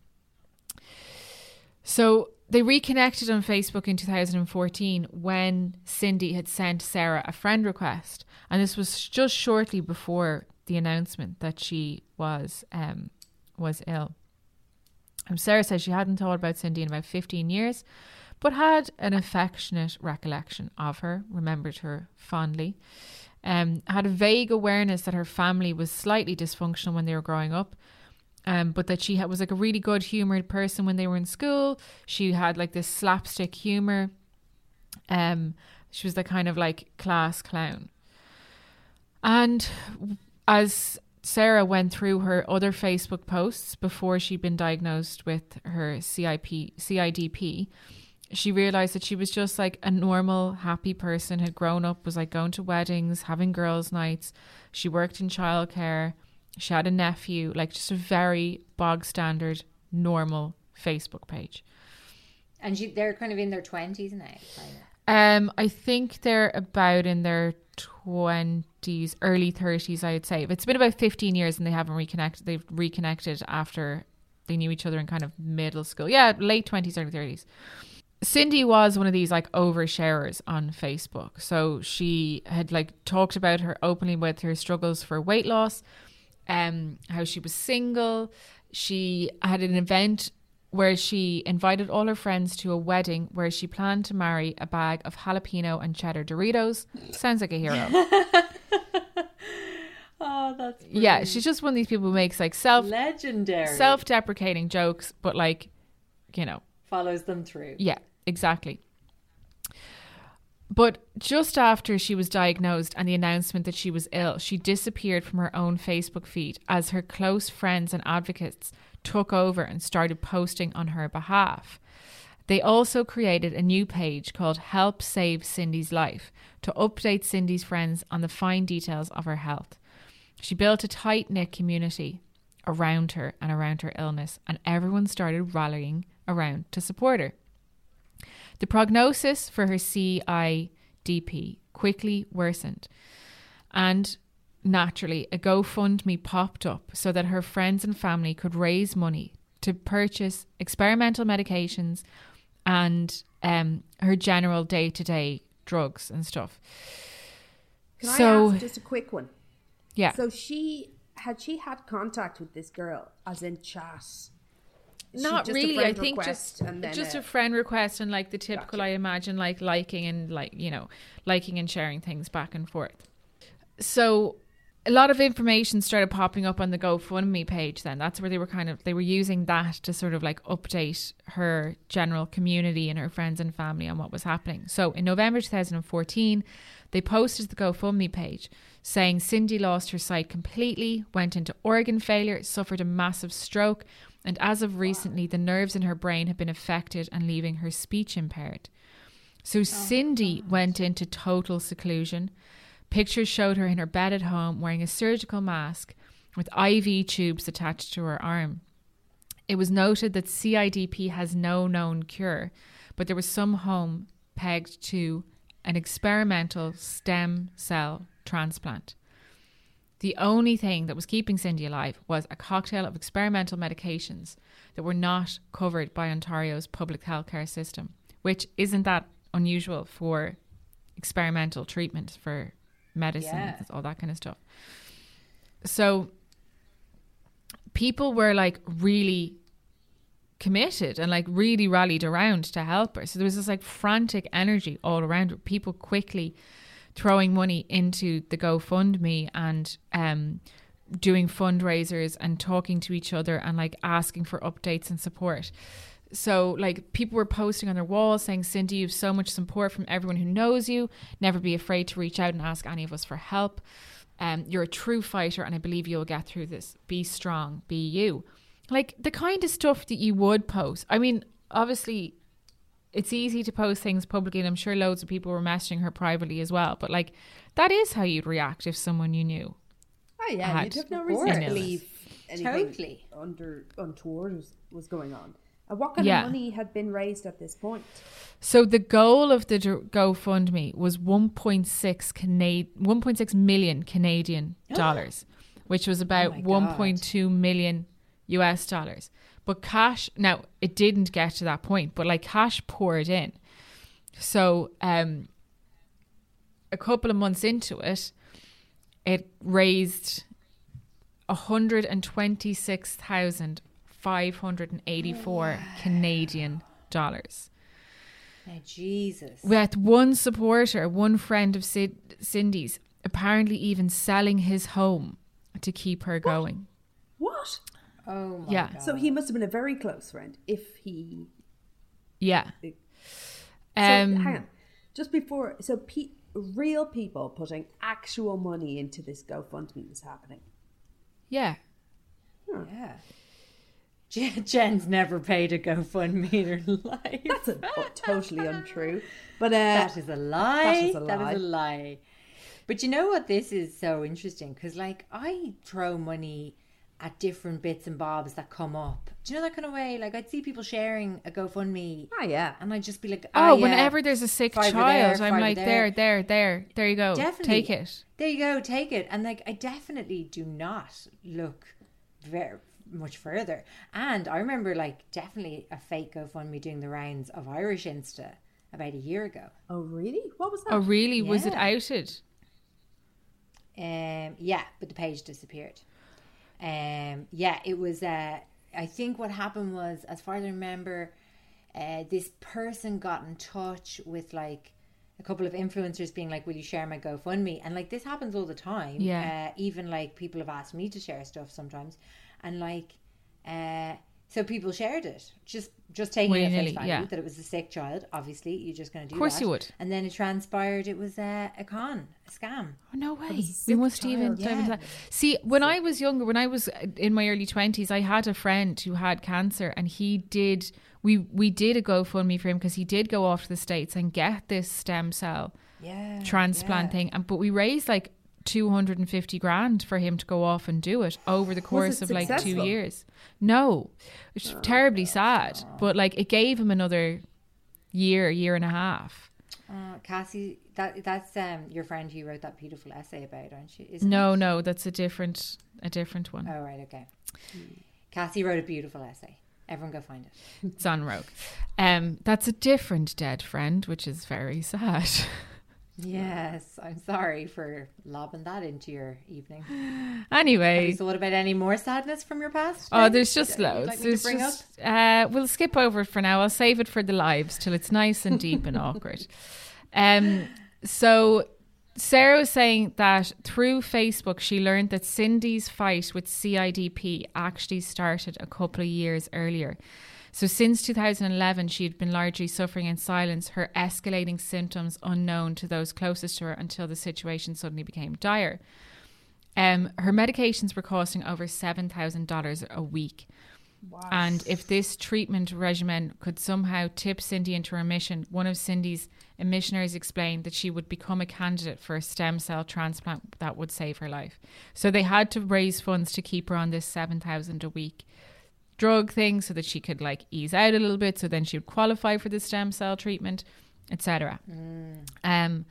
So they reconnected on Facebook in 2014 when Cindy had sent Sarah a friend request, and this was just shortly before the announcement that she was um, was ill. And Sarah says she hadn't thought about Cindy in about 15 years, but had an affectionate recollection of her, remembered her fondly. Um, had a vague awareness that her family was slightly dysfunctional when they were growing up, um, but that she had, was like a really good humored person when they were in school. She had like this slapstick humor. Um, she was the kind of like class clown. And as Sarah went through her other Facebook posts before she'd been diagnosed with her CIP, CIDP, she realized that she was just like a normal, happy person, had grown up, was like going to weddings, having girls' nights. She worked in childcare. She had a nephew, like just a very bog standard, normal Facebook page. And she, they're kind of in their 20s now. Um, I think they're about in their twenties, early thirties. I'd say it's been about fifteen years, and they haven't reconnected. They've reconnected after they knew each other in kind of middle school. Yeah, late twenties, early thirties. Cindy was one of these like oversharers on Facebook. So she had like talked about her openly with her struggles for weight loss, um, how she was single. She had an event where she invited all her friends to a wedding where she planned to marry a bag of jalapeno and cheddar Doritos. Sounds like a hero. Oh, that's yeah, she's just one of these people who makes like self legendary. self deprecating jokes, but like, you know, follows them through. Yeah, exactly. But just after she was diagnosed and the announcement that she was ill, she disappeared from her own Facebook feed as her close friends and advocates took over and started posting on her behalf. They also created a new page called Help Save Cindy's Life to update Cindy's friends on the fine details of her health. She built a tight knit community around her and around her illness, and everyone started rallying around to support her. The prognosis for her CIDP quickly worsened, and naturally, a GoFundMe popped up so that her friends and family could raise money to purchase experimental medications and um, her general day to day drugs and stuff. Can so, I ask just a quick one? yeah. So she had she had contact with this girl, as in chat. Not really. I think just and then just a- a friend request and like the typical. Gotcha. I imagine like liking and like you know liking and sharing things back and forth. So a lot of information started popping up on the GoFundMe page. Then that's where they were kind of they were using that to sort of like update her general community and her friends and family on what was happening. So in November 2014, they posted the GoFundMe page saying Cindy lost her sight completely, went into organ failure, suffered a massive stroke, and as of recently, the nerves in her brain had been affected and leaving her speech impaired. So oh, Cindy went into total seclusion. Pictures showed her in her bed at home wearing a surgical mask with IV tubes attached to her arm. It was noted that CIDP has no known cure, but there was some home pegged to an experimental stem cell transplant. The only thing that was keeping Cindy alive was a cocktail of experimental medications that were not covered by Ontario's public healthcare system, which isn't that unusual for experimental treatment for medicine, Yeah. all that kind of stuff. So people were like really committed and like really rallied around to help her. So there was this like frantic energy all around her. People quickly throwing money into the GoFundMe and um doing fundraisers and talking to each other and like asking for updates and support. So like people were posting on their walls saying, Cindy, you've so much support from everyone who knows you. Never be afraid to reach out and ask any of us for help. Um, you're a true fighter and I believe you'll get through this. Be strong, be you. Like the kind of stuff that you would post. I mean, obviously it's easy to post things publicly and I'm sure loads of people were messaging her privately as well. But like that is how you'd react if someone you knew. Oh yeah, had you'd have no reason to course. believe anything Totally. under untoward was, was going on. And what kind Yeah. of money had been raised at this point? So the goal of the GoFundMe was 1.6 Canad 1.6 million Canadian oh. dollars, which was oh about my 1.2 million US dollars. But cash now it didn't get to that point, but like cash poured in. So um a couple of months into it, it raised 126,584 Canadian dollars. Now, Jesus. With one supporter, one friend of Sid- Cindy's, apparently even selling his home to keep her going. What? Oh my Yeah. God. So he must have been a very close friend if he. Yeah. So, Um, hang on. just before, so pe- real people putting actual money into this GoFundMe was happening. Yeah. Yeah. Jen- Jen's never paid a GoFundMe in her life. That's a, totally untrue. But uh, that is a lie. that is a lie. is a lie. But you know what? This is so interesting because, like, I throw money at different bits and bobs that come up. Do you know that kind of way? Like, I'd see people sharing a GoFundMe, oh yeah, and I'd just be like, Oh, "Ah, yeah, whenever there's a sick fiver child, there, I'm like, there, there, there, there you go. Definitely. Take it. There you go, take it. And like, I definitely do not look very much further. And I remember, like, definitely a fake GoFundMe doing the rounds of Irish Insta about a year ago. oh really? What was that? Oh, really? Was it outed? Um, yeah, but the page disappeared. Um, yeah, it was. Uh, I think what happened was, as far as I remember, uh, this person got in touch with like a couple of influencers being like, "Will you share my GoFundMe?" And like this happens all the time. Yeah. Uh, even like people have asked me to share stuff sometimes, and like, uh, so people shared it, just just taking it at face value yeah. that it was a sick child. Obviously, you're just going to do. Of course that. you would. And then it transpired it was uh, a con, a scam. Oh, no way. We must even child. dive into Yeah. that. See, when I was younger, when I was in my early twenties, I had a friend who had cancer, and he did. We we did a GoFundMe for him because he did go off to the states and get this stem cell Yeah. transplant thing, and but we raised like two hundred and fifty grand for him to go off and do it over the course of like two years. No, it's terribly sad, but like it gave him another year, year and a half. Uh, Cassie, that that's um your friend who wrote that beautiful essay about, aren't you? Isn't No, it? no, that's a different a different one. Oh right, okay. Cassie wrote a beautiful essay. Everyone go find it. It's on Rogue. Um, that's a different dead friend, which is very sad. Yes, I'm sorry for lobbing that into your evening. Anyway, you thought about any more sadness from your past? oh, there's just loads. like there's bring just, uh, we'll skip over it for now. I'll save it for the lives till it's nice and deep and awkward. Um, so Sarah was saying that through Facebook, she learned that Cindy's fight with CIDP actually started a couple of years earlier. So since 2011, she had been largely suffering in silence, her escalating symptoms unknown to those closest to her until the situation suddenly became dire. Um, her medications were costing over $7,000 a week. And if this treatment regimen could somehow tip Cindy into remission, one of Cindy's missionaries explained that she would become a candidate for a stem cell transplant that would save her life. So they had to raise funds to keep her on this 7000 a week drug thing so that she could like ease out a little bit so then she would qualify for the stem cell treatment, etc. Um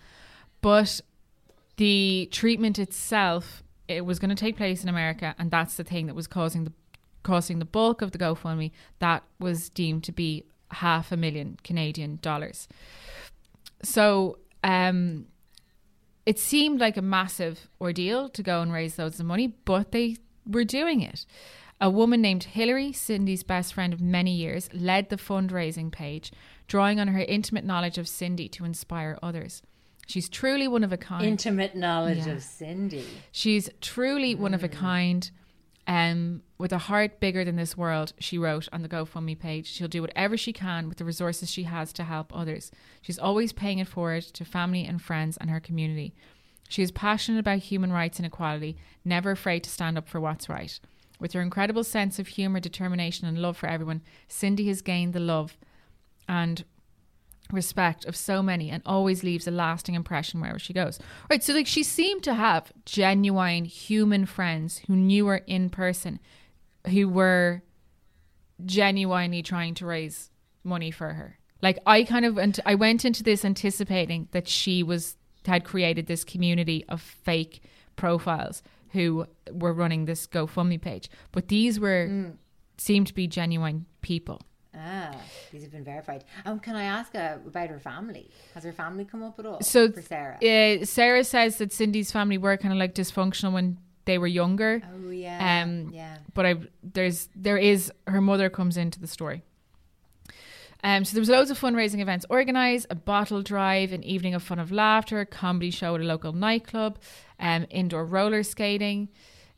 but the treatment itself it was going to take place in America and that's the thing that was causing the causing the bulk of the GoFundMe that was deemed to be half a million Canadian dollars. So um it seemed like a massive ordeal to go and raise loads of money, but they were doing it. A woman named Hillary, Cindy's best friend of many years, led the fundraising page, drawing on her intimate knowledge of Cindy to inspire others. She's truly one of a kind. Intimate knowledge Yeah. of Cindy. She's truly one of a kind. Um, with a heart bigger than this world, she wrote on the GoFundMe page. She'll do whatever she can with the resources she has to help others. She's always paying it forward to family and friends and her community. She is passionate about human rights and equality, never afraid to stand up for what's right. With her incredible sense of humour, determination, and love for everyone, Cindy has gained the love and respect of so many and always leaves a lasting impression wherever she goes. Right, so like she seemed to have genuine human friends who knew her in person, who were genuinely trying to raise money for her. Like I kind of and I went into this anticipating that she was had created this community of fake profiles who were running this GoFundMe page, but these were seemed to be genuine people. Ah, these have been verified. Um, can I ask uh, about her family? Has her family come up at all? So for Sarah. uh, Sarah says that Cindy's family were kind of like dysfunctional when they were younger. oh yeah, um, yeah. But I there's there is her mother comes into the story. Um, so there was loads of fundraising events organised, a bottle drive, an evening of fun of laughter, a comedy show at a local nightclub, um, indoor roller skating.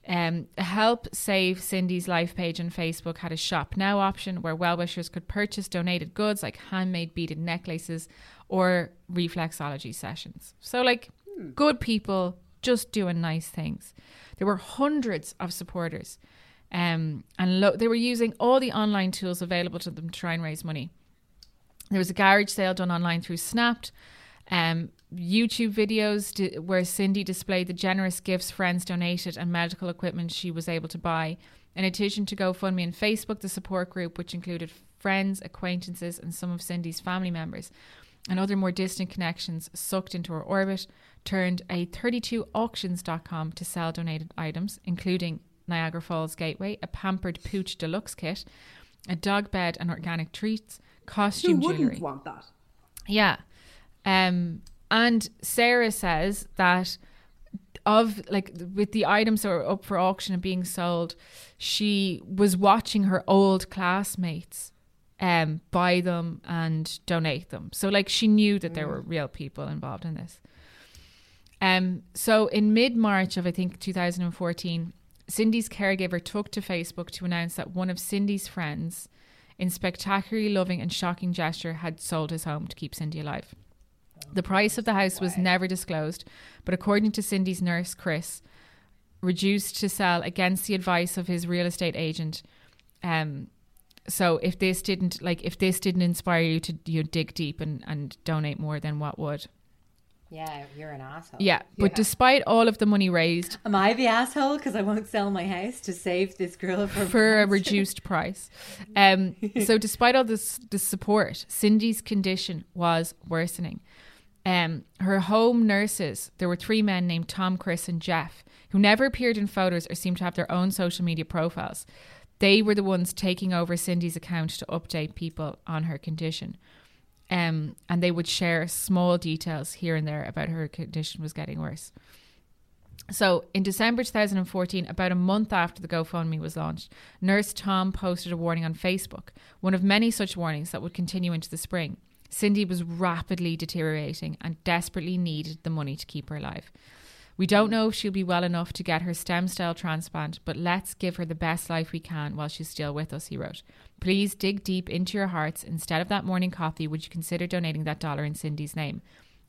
Um, Help Save Cindy's Life page on Facebook had a shop now option where well wishers could purchase donated goods like handmade beaded necklaces or reflexology sessions. So, like, good people just doing nice things. There were hundreds of supporters, um, and lo- they were using all the online tools available to them to try and raise money. There was a garage sale done online through Snapped. Um, YouTube videos where Cindy displayed the generous gifts friends donated and medical equipment she was able to buy. In addition to GoFundMe and Facebook, the support group, which included friends, acquaintances, and some of Cindy's family members, and other more distant connections sucked into her orbit, turned a 32auctions.com to sell donated items, including Niagara Falls Gateway, a pampered pooch deluxe kit, a dog bed and organic treats, Who costume wouldn't jewelry. want that? Yeah. Um, and Sarah says that of like with the items that were up for auction and being sold, she was watching her old classmates um buy them and donate them. So like she knew that there were real people involved in this. Um so in mid March of I think 2014, Cindy's caregiver took to Facebook to announce that one of Cindy's friends in spectacularly loving and shocking gesture had sold his home to keep Cindy alive. The price of the house was never disclosed, but according to Cindy's nurse, Chris, reduced to sell against the advice of his real estate agent. Um, so if this didn't like if this didn't inspire you to you know, dig deep and, and donate more, then what would? Yeah, you're an asshole. Yeah, but despite all of the money raised Am I the asshole because I won't sell my house to save this girl from for a reduced price, um, so despite all this, this support, Cindy's condition was worsening. Um, her home nurses, there were three men named Tom, Chris, and Jeff, who never appeared in photos or seemed to have their own social media profiles. They were the ones taking over Cindy's account to update people on her condition. Um, and they would share small details here and there about her condition was getting worse. So, in December 2014, about a month after the GoFundMe was launched, Nurse Tom posted a warning on Facebook, one of many such warnings that would continue into the spring. Cindy was rapidly deteriorating and desperately needed the money to keep her alive. We don't know if she'll be well enough to get her stem cell transplant, but let's give her the best life we can while she's still with us, he wrote. Please dig deep into your hearts. Instead of that morning coffee, would you consider donating that dollar in Cindy's name?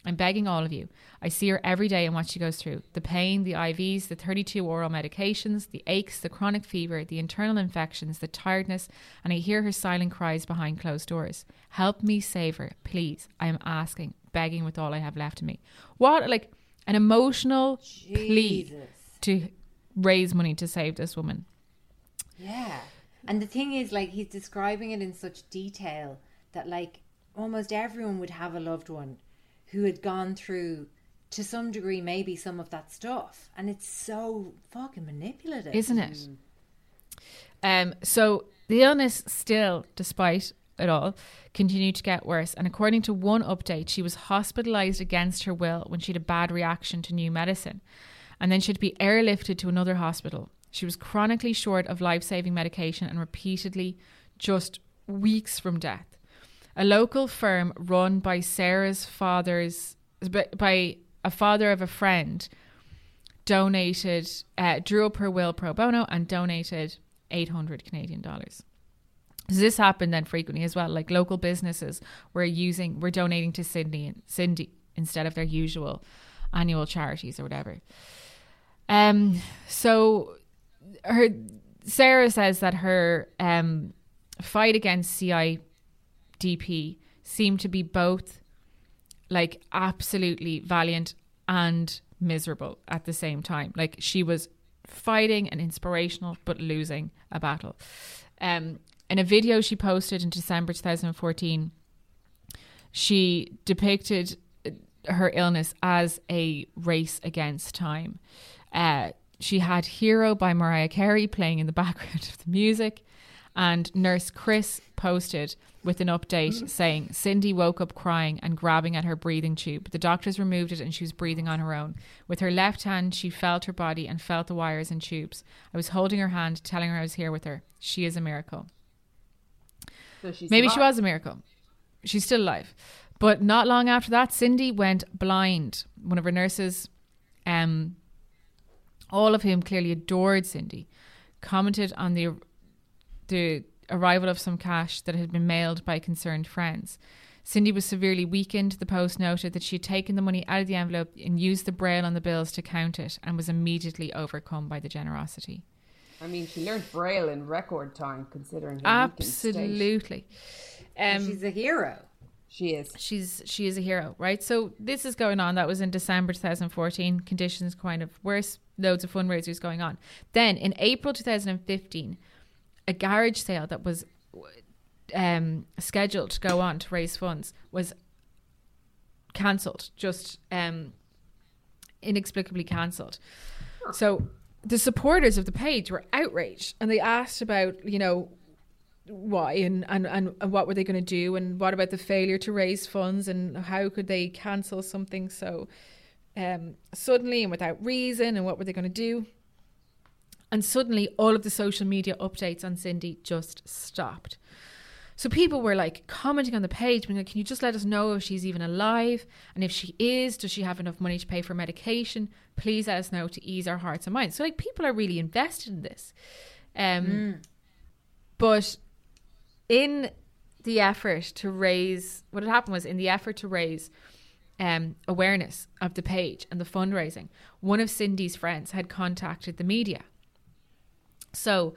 I'm begging all of you. I see her every day and what she goes through the pain, the IVs, the 32 oral medications, the aches, the chronic fever, the internal infections, the tiredness, and I hear her silent cries behind closed doors. Help me save her, please. I am asking, begging with all I have left of me. What, like, an emotional plea to raise money to save this woman. Yeah. And the thing is, like, he's describing it in such detail that, like, almost everyone would have a loved one who had gone through, to some degree, maybe some of that stuff. And it's so fucking manipulative. isn't it? Um, so the illness still, despite it all, continued to get worse. And according to one update, she was hospitalized against her will when she had a bad reaction to new medicine. And then she'd be airlifted to another hospital. She was chronically short of life saving medication and repeatedly just weeks from death. A local firm run by Sarah's father's, by- a father of a friend, donated, uh, drew up her will pro bono and donated 800 Canadian dollars. This happened then frequently as well. Like local businesses were using, were donating to Cindy, Cindy instead of their usual annual charities or whatever. Um, so her Sarah says that her um fight against CIDP seemed to be both like absolutely valiant and miserable at the same time. Like she was fighting and inspirational, but losing a battle. Um, in a video she posted in December 2014, she depicted her illness as a race against time. Uh, she had Hero by Mariah Carey playing in the background of the music. And Nurse Chris posted with an update saying Cindy woke up crying and grabbing at her breathing tube. The doctors removed it and she was breathing on her own. With her left hand, she felt her body and felt the wires and tubes. I was holding her hand, telling her I was here with her. She is a miracle. So Maybe she was a miracle. She's still alive. But not long after that, Cindy went blind. One of her nurses, um, all of whom clearly adored Cindy, commented on the the arrival of some cash that had been mailed by concerned friends. Cindy was severely weakened. The post noted that she had taken the money out of the envelope and used the braille on the bills to count it and was immediately overcome by the generosity. I mean, she learned Braille in record time, considering her. Absolutely. Um, She's a hero. She is. she's she is a hero, right? So this is going on. That was in December 2014. Conditions kind of worse. Loads of fundraisers going on. Then in April 2015, a garage sale that was um, scheduled to go on to raise funds was cancelled. Just um, inexplicably cancelled. So the supporters of the page were outraged and they asked about, you know, why and, and, and, and what were they going to do and what about the failure to raise funds and how could they cancel something so um, suddenly and without reason and what were they going to do? And suddenly all of the social media updates on cindy just stopped. So people were like commenting on the page being like can you just let us know if she's even alive? And if she is does she have enough money to pay for medication? Please let us know to ease our hearts and minds. So like people are really invested in this. Um but in the effort to raise what had happened was in the effort to raise um, awareness of the page and the fundraising one of cindy's friends had contacted the media so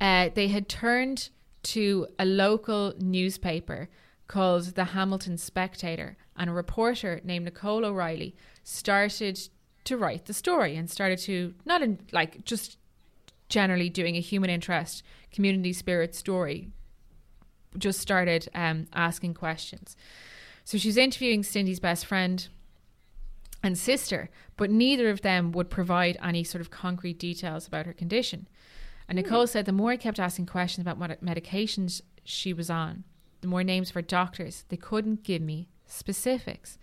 uh, they had turned to a local newspaper called the hamilton spectator and a reporter named nicole o'reilly started to write the story and started to not in like just generally doing a human interest community spirit story just started um, asking questions. So she was interviewing Cindy's best friend and sister, but neither of them would provide any sort of concrete details about her condition. And Nicole hmm. said the more I kept asking questions about what medications she was on, the more names of her doctors, they couldn't give me specifics.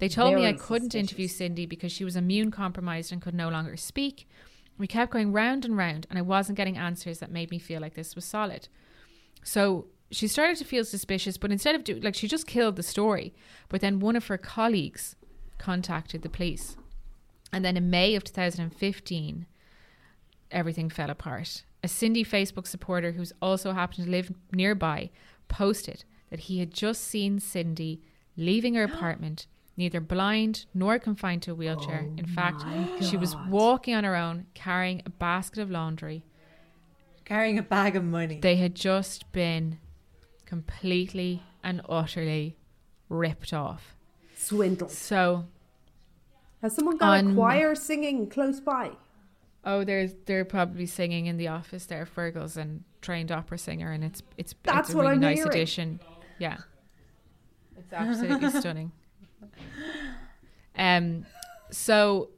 They told me I couldn't interview Cindy because she was immune compromised and could no longer speak. We kept going round and round, and I wasn't getting answers that made me feel like this was solid. So she started to feel suspicious, but instead of doing like she just killed the story. But then one of her colleagues contacted the police, and then in May of 2015, everything fell apart. A Cindy Facebook supporter who's also happened to live nearby posted that he had just seen Cindy leaving her apartment, neither blind nor confined to a wheelchair. in oh fact, she was walking on her own, carrying a basket of laundry. Carrying a bag of money. They had just been completely and utterly ripped off. Swindled. So, Has someone got On- a choir singing close by? oh, there's they're probably singing in the office there. Fergal's and trained opera singer, and it's it's That's it's a what really I'm nice hearing. addition. Yeah, it's absolutely stunning. Um, so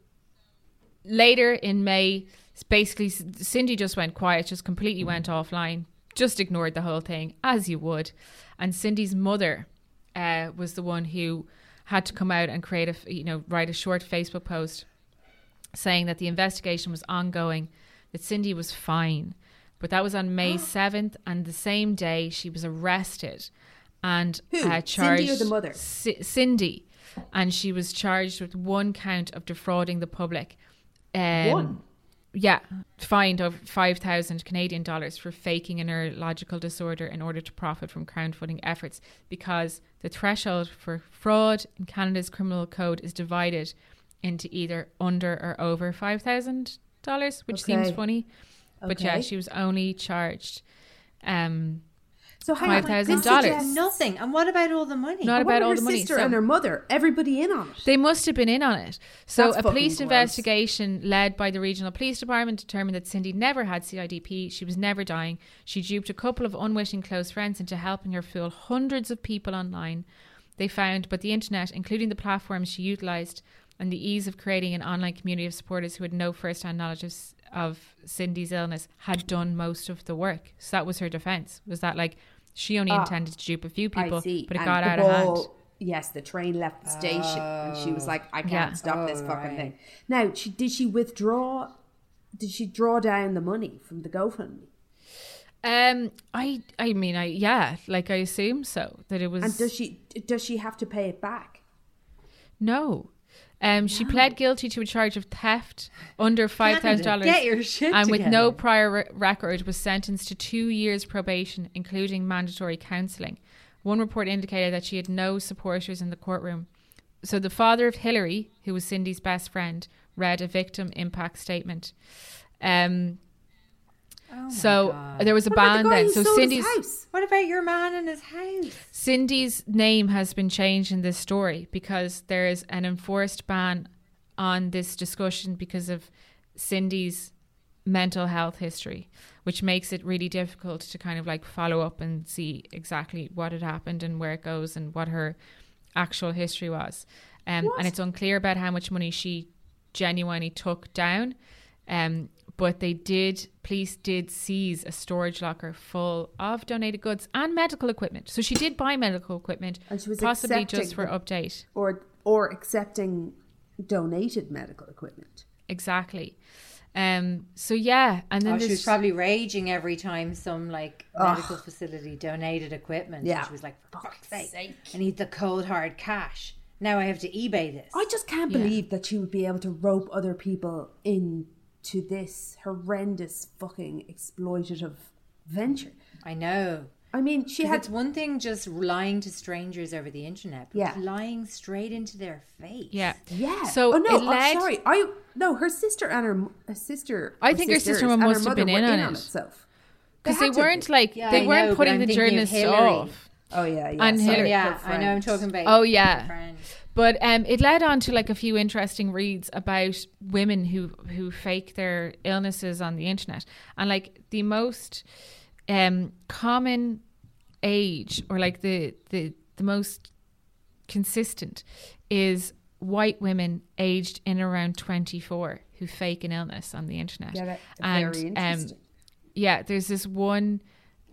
later in May, basically Cindy just went quiet, just completely went offline, just ignored the whole thing as you would. And Cindy's mother uh, was the one who had to come out and create a, you know, write a short Facebook post saying that the investigation was ongoing, that Cindy was fine. But that was on May 7th, and the same day she was arrested and Who? uh, Cindy charged. or the mother? C- Cindy. And she was charged with one count of defrauding the public. Um, One? Yeah, fined over 5,000 Canadian dollars for faking a neurological disorder in order to profit from crowdfunding efforts because the threshold for fraud in Canada's criminal code is divided into either under or over $5,000, which seems funny. But yeah, she was only charged um, So $5,000. this suggests- Nothing. And what about all the money? Not And about all the money. sister So- and her mother, everybody in on it. They must have been in on it. So, That's a police gross. investigation led by the regional police department determined that Cindy never had CIDP. She was never dying. She duped a couple of unwitting close friends into helping her fool hundreds of people online. They found, but the internet, including the platforms she utilized, and the ease of creating an online community of supporters who had no first-hand knowledge of, of Cindy's illness, had done most of the work. So that was her defense. Was that like she only Ah, intended to dupe a few people, but it And got the out of hand. Yes, the train left the station, and she was like, "I can't Yeah. stop this Oh, fucking right. thing." Now, she, did she withdraw? Did she draw down the money from the GoFundMe? Um, I, I mean, I yeah, like I assume so that it was. And does she does she have to pay it back? No. Um, she pled guilty to a charge of theft under five thousand dollars, Get your shit and with no prior re- record, was sentenced to two years probation, including mandatory counselling. one report indicated that she had no supporters in the courtroom. So the father of Hillary, who was Cindy's best friend, read a victim impact statement. Um, so there was a What ban the then. So Cindy's house? What about your man and his house? Cindy's name has been changed in this story because there is an enforced ban on this discussion because of Cindy's mental health history, which makes it really difficult to kind of like follow up and see exactly what had happened and where it goes and what her actual history was. Um, and it's unclear about how much money she genuinely took down. Um, but they did, police did seize a storage locker full of donated goods and medical equipment. So she did buy medical equipment, And she was possibly just accepting for the- update. or or accepting donated medical equipment. Exactly. Um. So yeah, and then Oh, she was probably raging every time some like medical facility donated equipment Yeah. She was like, for fuck's sake, I need the cold hard cash. Now I have to eBay this. I just can't believe that she would be able to rope other people into this horrendous fucking exploitative venture. I know. I mean, she had it's one thing just lying to strangers over the internet, but Yeah. lying straight into their face. yeah. yeah. So oh no, it oh, led- oh, sorry. I no, her sister and her her sister. I or think her sister sisters mum and her must have mother been were in on it. itself. because They they, weren't be. like Yeah, they I weren't know, putting the thinking of journalists off. Oh yeah, yeah. And sorry, Hillary- Yeah, I know. I'm talking about. Oh your yeah. But um, it led on to like a few interesting reads about women who who fake their illnesses on the internet, and like the most um, common age or like the the the most consistent is white women aged in around 24 who fake an illness on the internet. Yeah, that- and very um, interesting. yeah, there's this one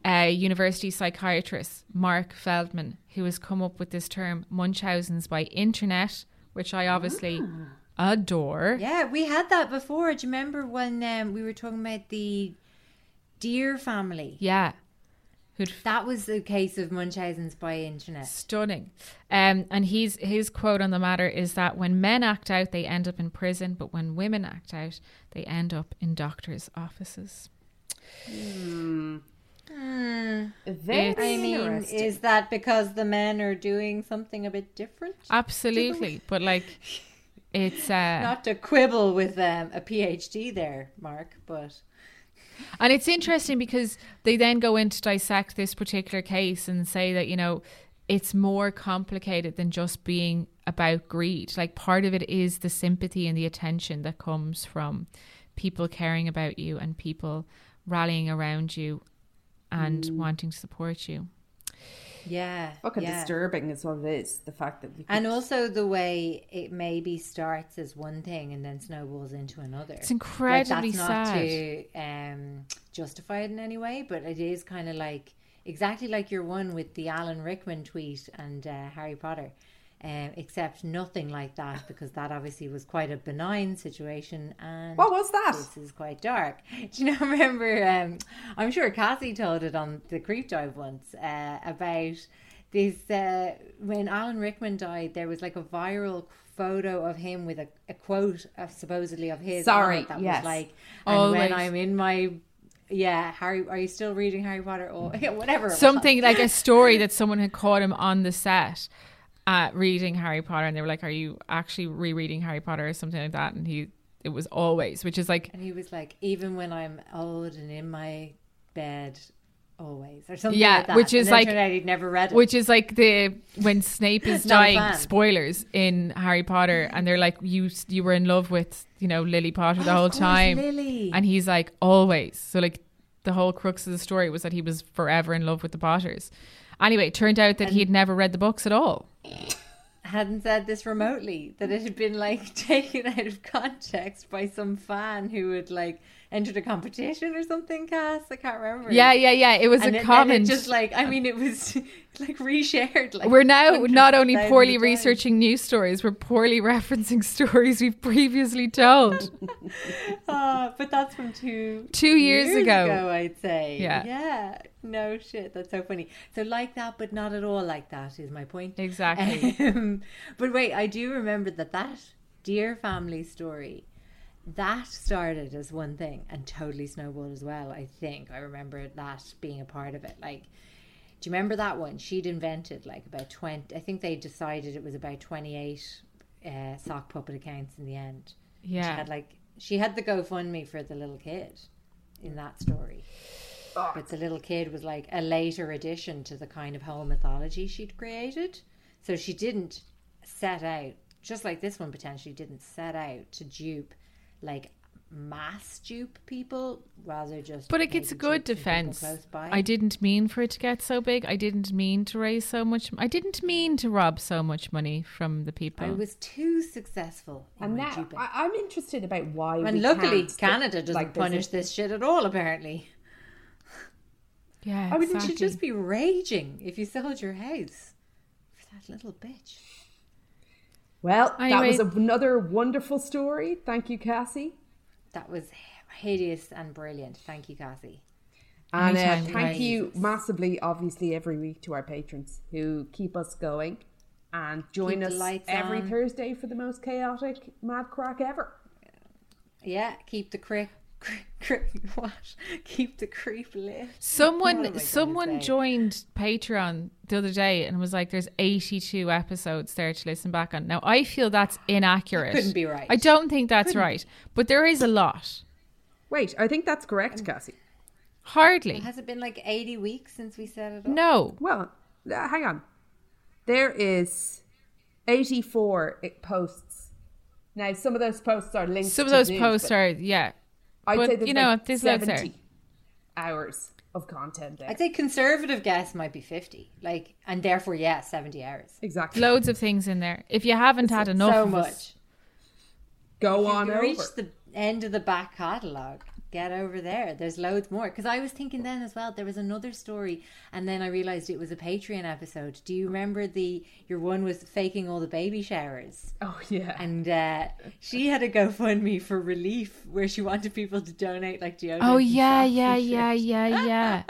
uh, university psychiatrist, Marc Feldman, who has come up with this term Munchausen's by internet, which I obviously Ah. adore. Yeah, we had that before. Do you remember when um, we were talking about the deer family? Yeah. Who'd That was the case of Munchausen's by internet. stunning. Um, and he's his quote on the matter is that when men act out, they end up in prison, but when women act out, they end up in doctors' offices. Very I mean, is that because the men are doing something a bit different? Absolutely, but like, it's uh, Not to quibble with um, a PhD there, Marc, but And it's interesting because they then go in to dissect this particular case and say that, you know, it's more complicated than just being about greed. Like part of it is the sympathy and the attention that comes from people caring about you and people rallying around you and wanting to support you. yeah, fucking yeah. disturbing is what it is. The fact that you could, And also the way it maybe starts as one thing and then snowballs into another. It's incredibly like, that's not sad. to um, justify it in any way, but it is kind of like exactly like your one with the Alan Rickman tweet and uh, Harry Potter. Um, except nothing like that because that obviously was quite a benign situation and What was that? this is quite dark. Do you know? Remember? Um, I'm sure Cassie told it on the Creep Dive once uh, about this uh, when Alan Rickman died. There was like a viral photo of him with a, a quote of supposedly of his. Sorry, that yes. was like, and Always. when I'm in my yeah, Harry, are you still reading Harry Potter or whatever? it was. Something like a story that someone had caught him on the set uh, reading Harry Potter, and they were like, "Are you actually rereading Harry Potter or something like that?" And he, it was always, which is like, And he was like, even when I'm old and in my bed, always or something. Yeah, like that. which is like- out he'd never read it. which is like the when Snape is dying. Spoilers in Harry Potter, and they're like, "You, you were in love with you know Lily Potter the Oh, whole course, time," Lily. and he's like, "Always." So like, the whole crux of the story was that he was forever in love with the Potters. Anyway, it turned out that he had never read the books at all. Hadn't said this remotely that it had been like taken out of context by some fan who had like entered a competition or something Cass I can't remember Yeah, yeah, yeah. It was and a it, comment. it just like I mean it was like reshared like we're now not only poorly researching news stories, we're poorly referencing stories we've previously told. Ah, but that's from two Two years ago. I'd say Yeah. yeah no shit that's so funny so like that but not at all like that is my point Exactly. Um, but wait, I do remember that that dear family story that started as one thing and totally snowballed as well. I think I remember that being a part of it. Like Do you remember that one? She'd invented like about 20, I think they decided it was about 28 uh, sock puppet accounts in the end. Yeah. She had like, she had the GoFundMe for the little kid in that story. But the little kid was like a later addition to the kind of whole mythology she'd created. So she didn't set out, just like this one potentially didn't set out to dupe like mass dupe people, rather just. But it gets a good dupe some people defense. I didn't mean for it to get so big. I didn't mean to raise so much. I didn't mean to rob so much money from the people. I was too successful. In And my now. I, I'm interested about why. and luckily, can't- Canada doesn't like, punish this shit at all. Apparently, yeah, I mean, exactly. you should just be raging if you sold your house for that little bitch. Well, that was another wonderful story. Thank you, Cassie. That was hideous and brilliant. Thank you, Cassie. And uh, thank guys. you massively, obviously, every week to our patrons who keep us going and join Keep us every on. Thursday for the most chaotic mad crack ever. Yeah, keep the creep. Cre- what? Keep the creep lit. Someone am I gonna someone say? joined Patreon the other day and was like, "There's 82 episodes there to listen back on." Now I feel that's inaccurate. couldn't be right. I don't think that's right, but there is a lot. Wait, I think that's correct, Cassie. Hardly. Has it been like 80 weeks since we set it up? No. Well, uh, hang on. There is 84 posts. Now, some of those posts are linked Some of to those news, posts but are yeah. I'd but, say you know, like there's 70 hours of content there. I'd say conservative guess might be 50. Like, and therefore, yeah, 70 hours. exactly. Loads of things in there. If you haven't had enough so much. Go on you over. reach the end of the back catalogue, get over there. There's loads more. Because I was thinking then as well, there was another story, and then I realised it was a Patreon episode. Do you remember the your one was faking all the baby showers? Oh, yeah. And uh, she had a GoFundMe for relief where she wanted people to donate like deodorant. Oh yeah, yeah, yeah, yeah, yeah, yeah.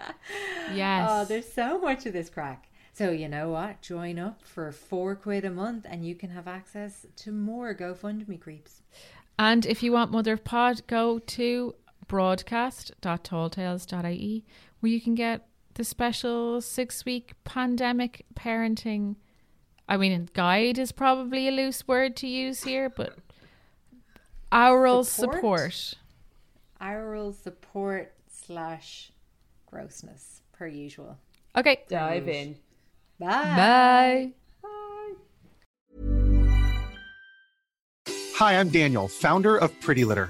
yes. Oh, there's so much of this crack. So you know what? Join up for four quid a month, and you can have access to more GoFundMe creeps. And if you want Mother of Pod, go to broadcast.talltales.ie where you can get the special six week pandemic parenting. I mean, guide is probably a loose word to use here, but oral Support? support. Oral support slash grossness, per usual. Okay. Dive in. Bye. Bye. Hi, I'm Daniel, founder of Pretty Litter.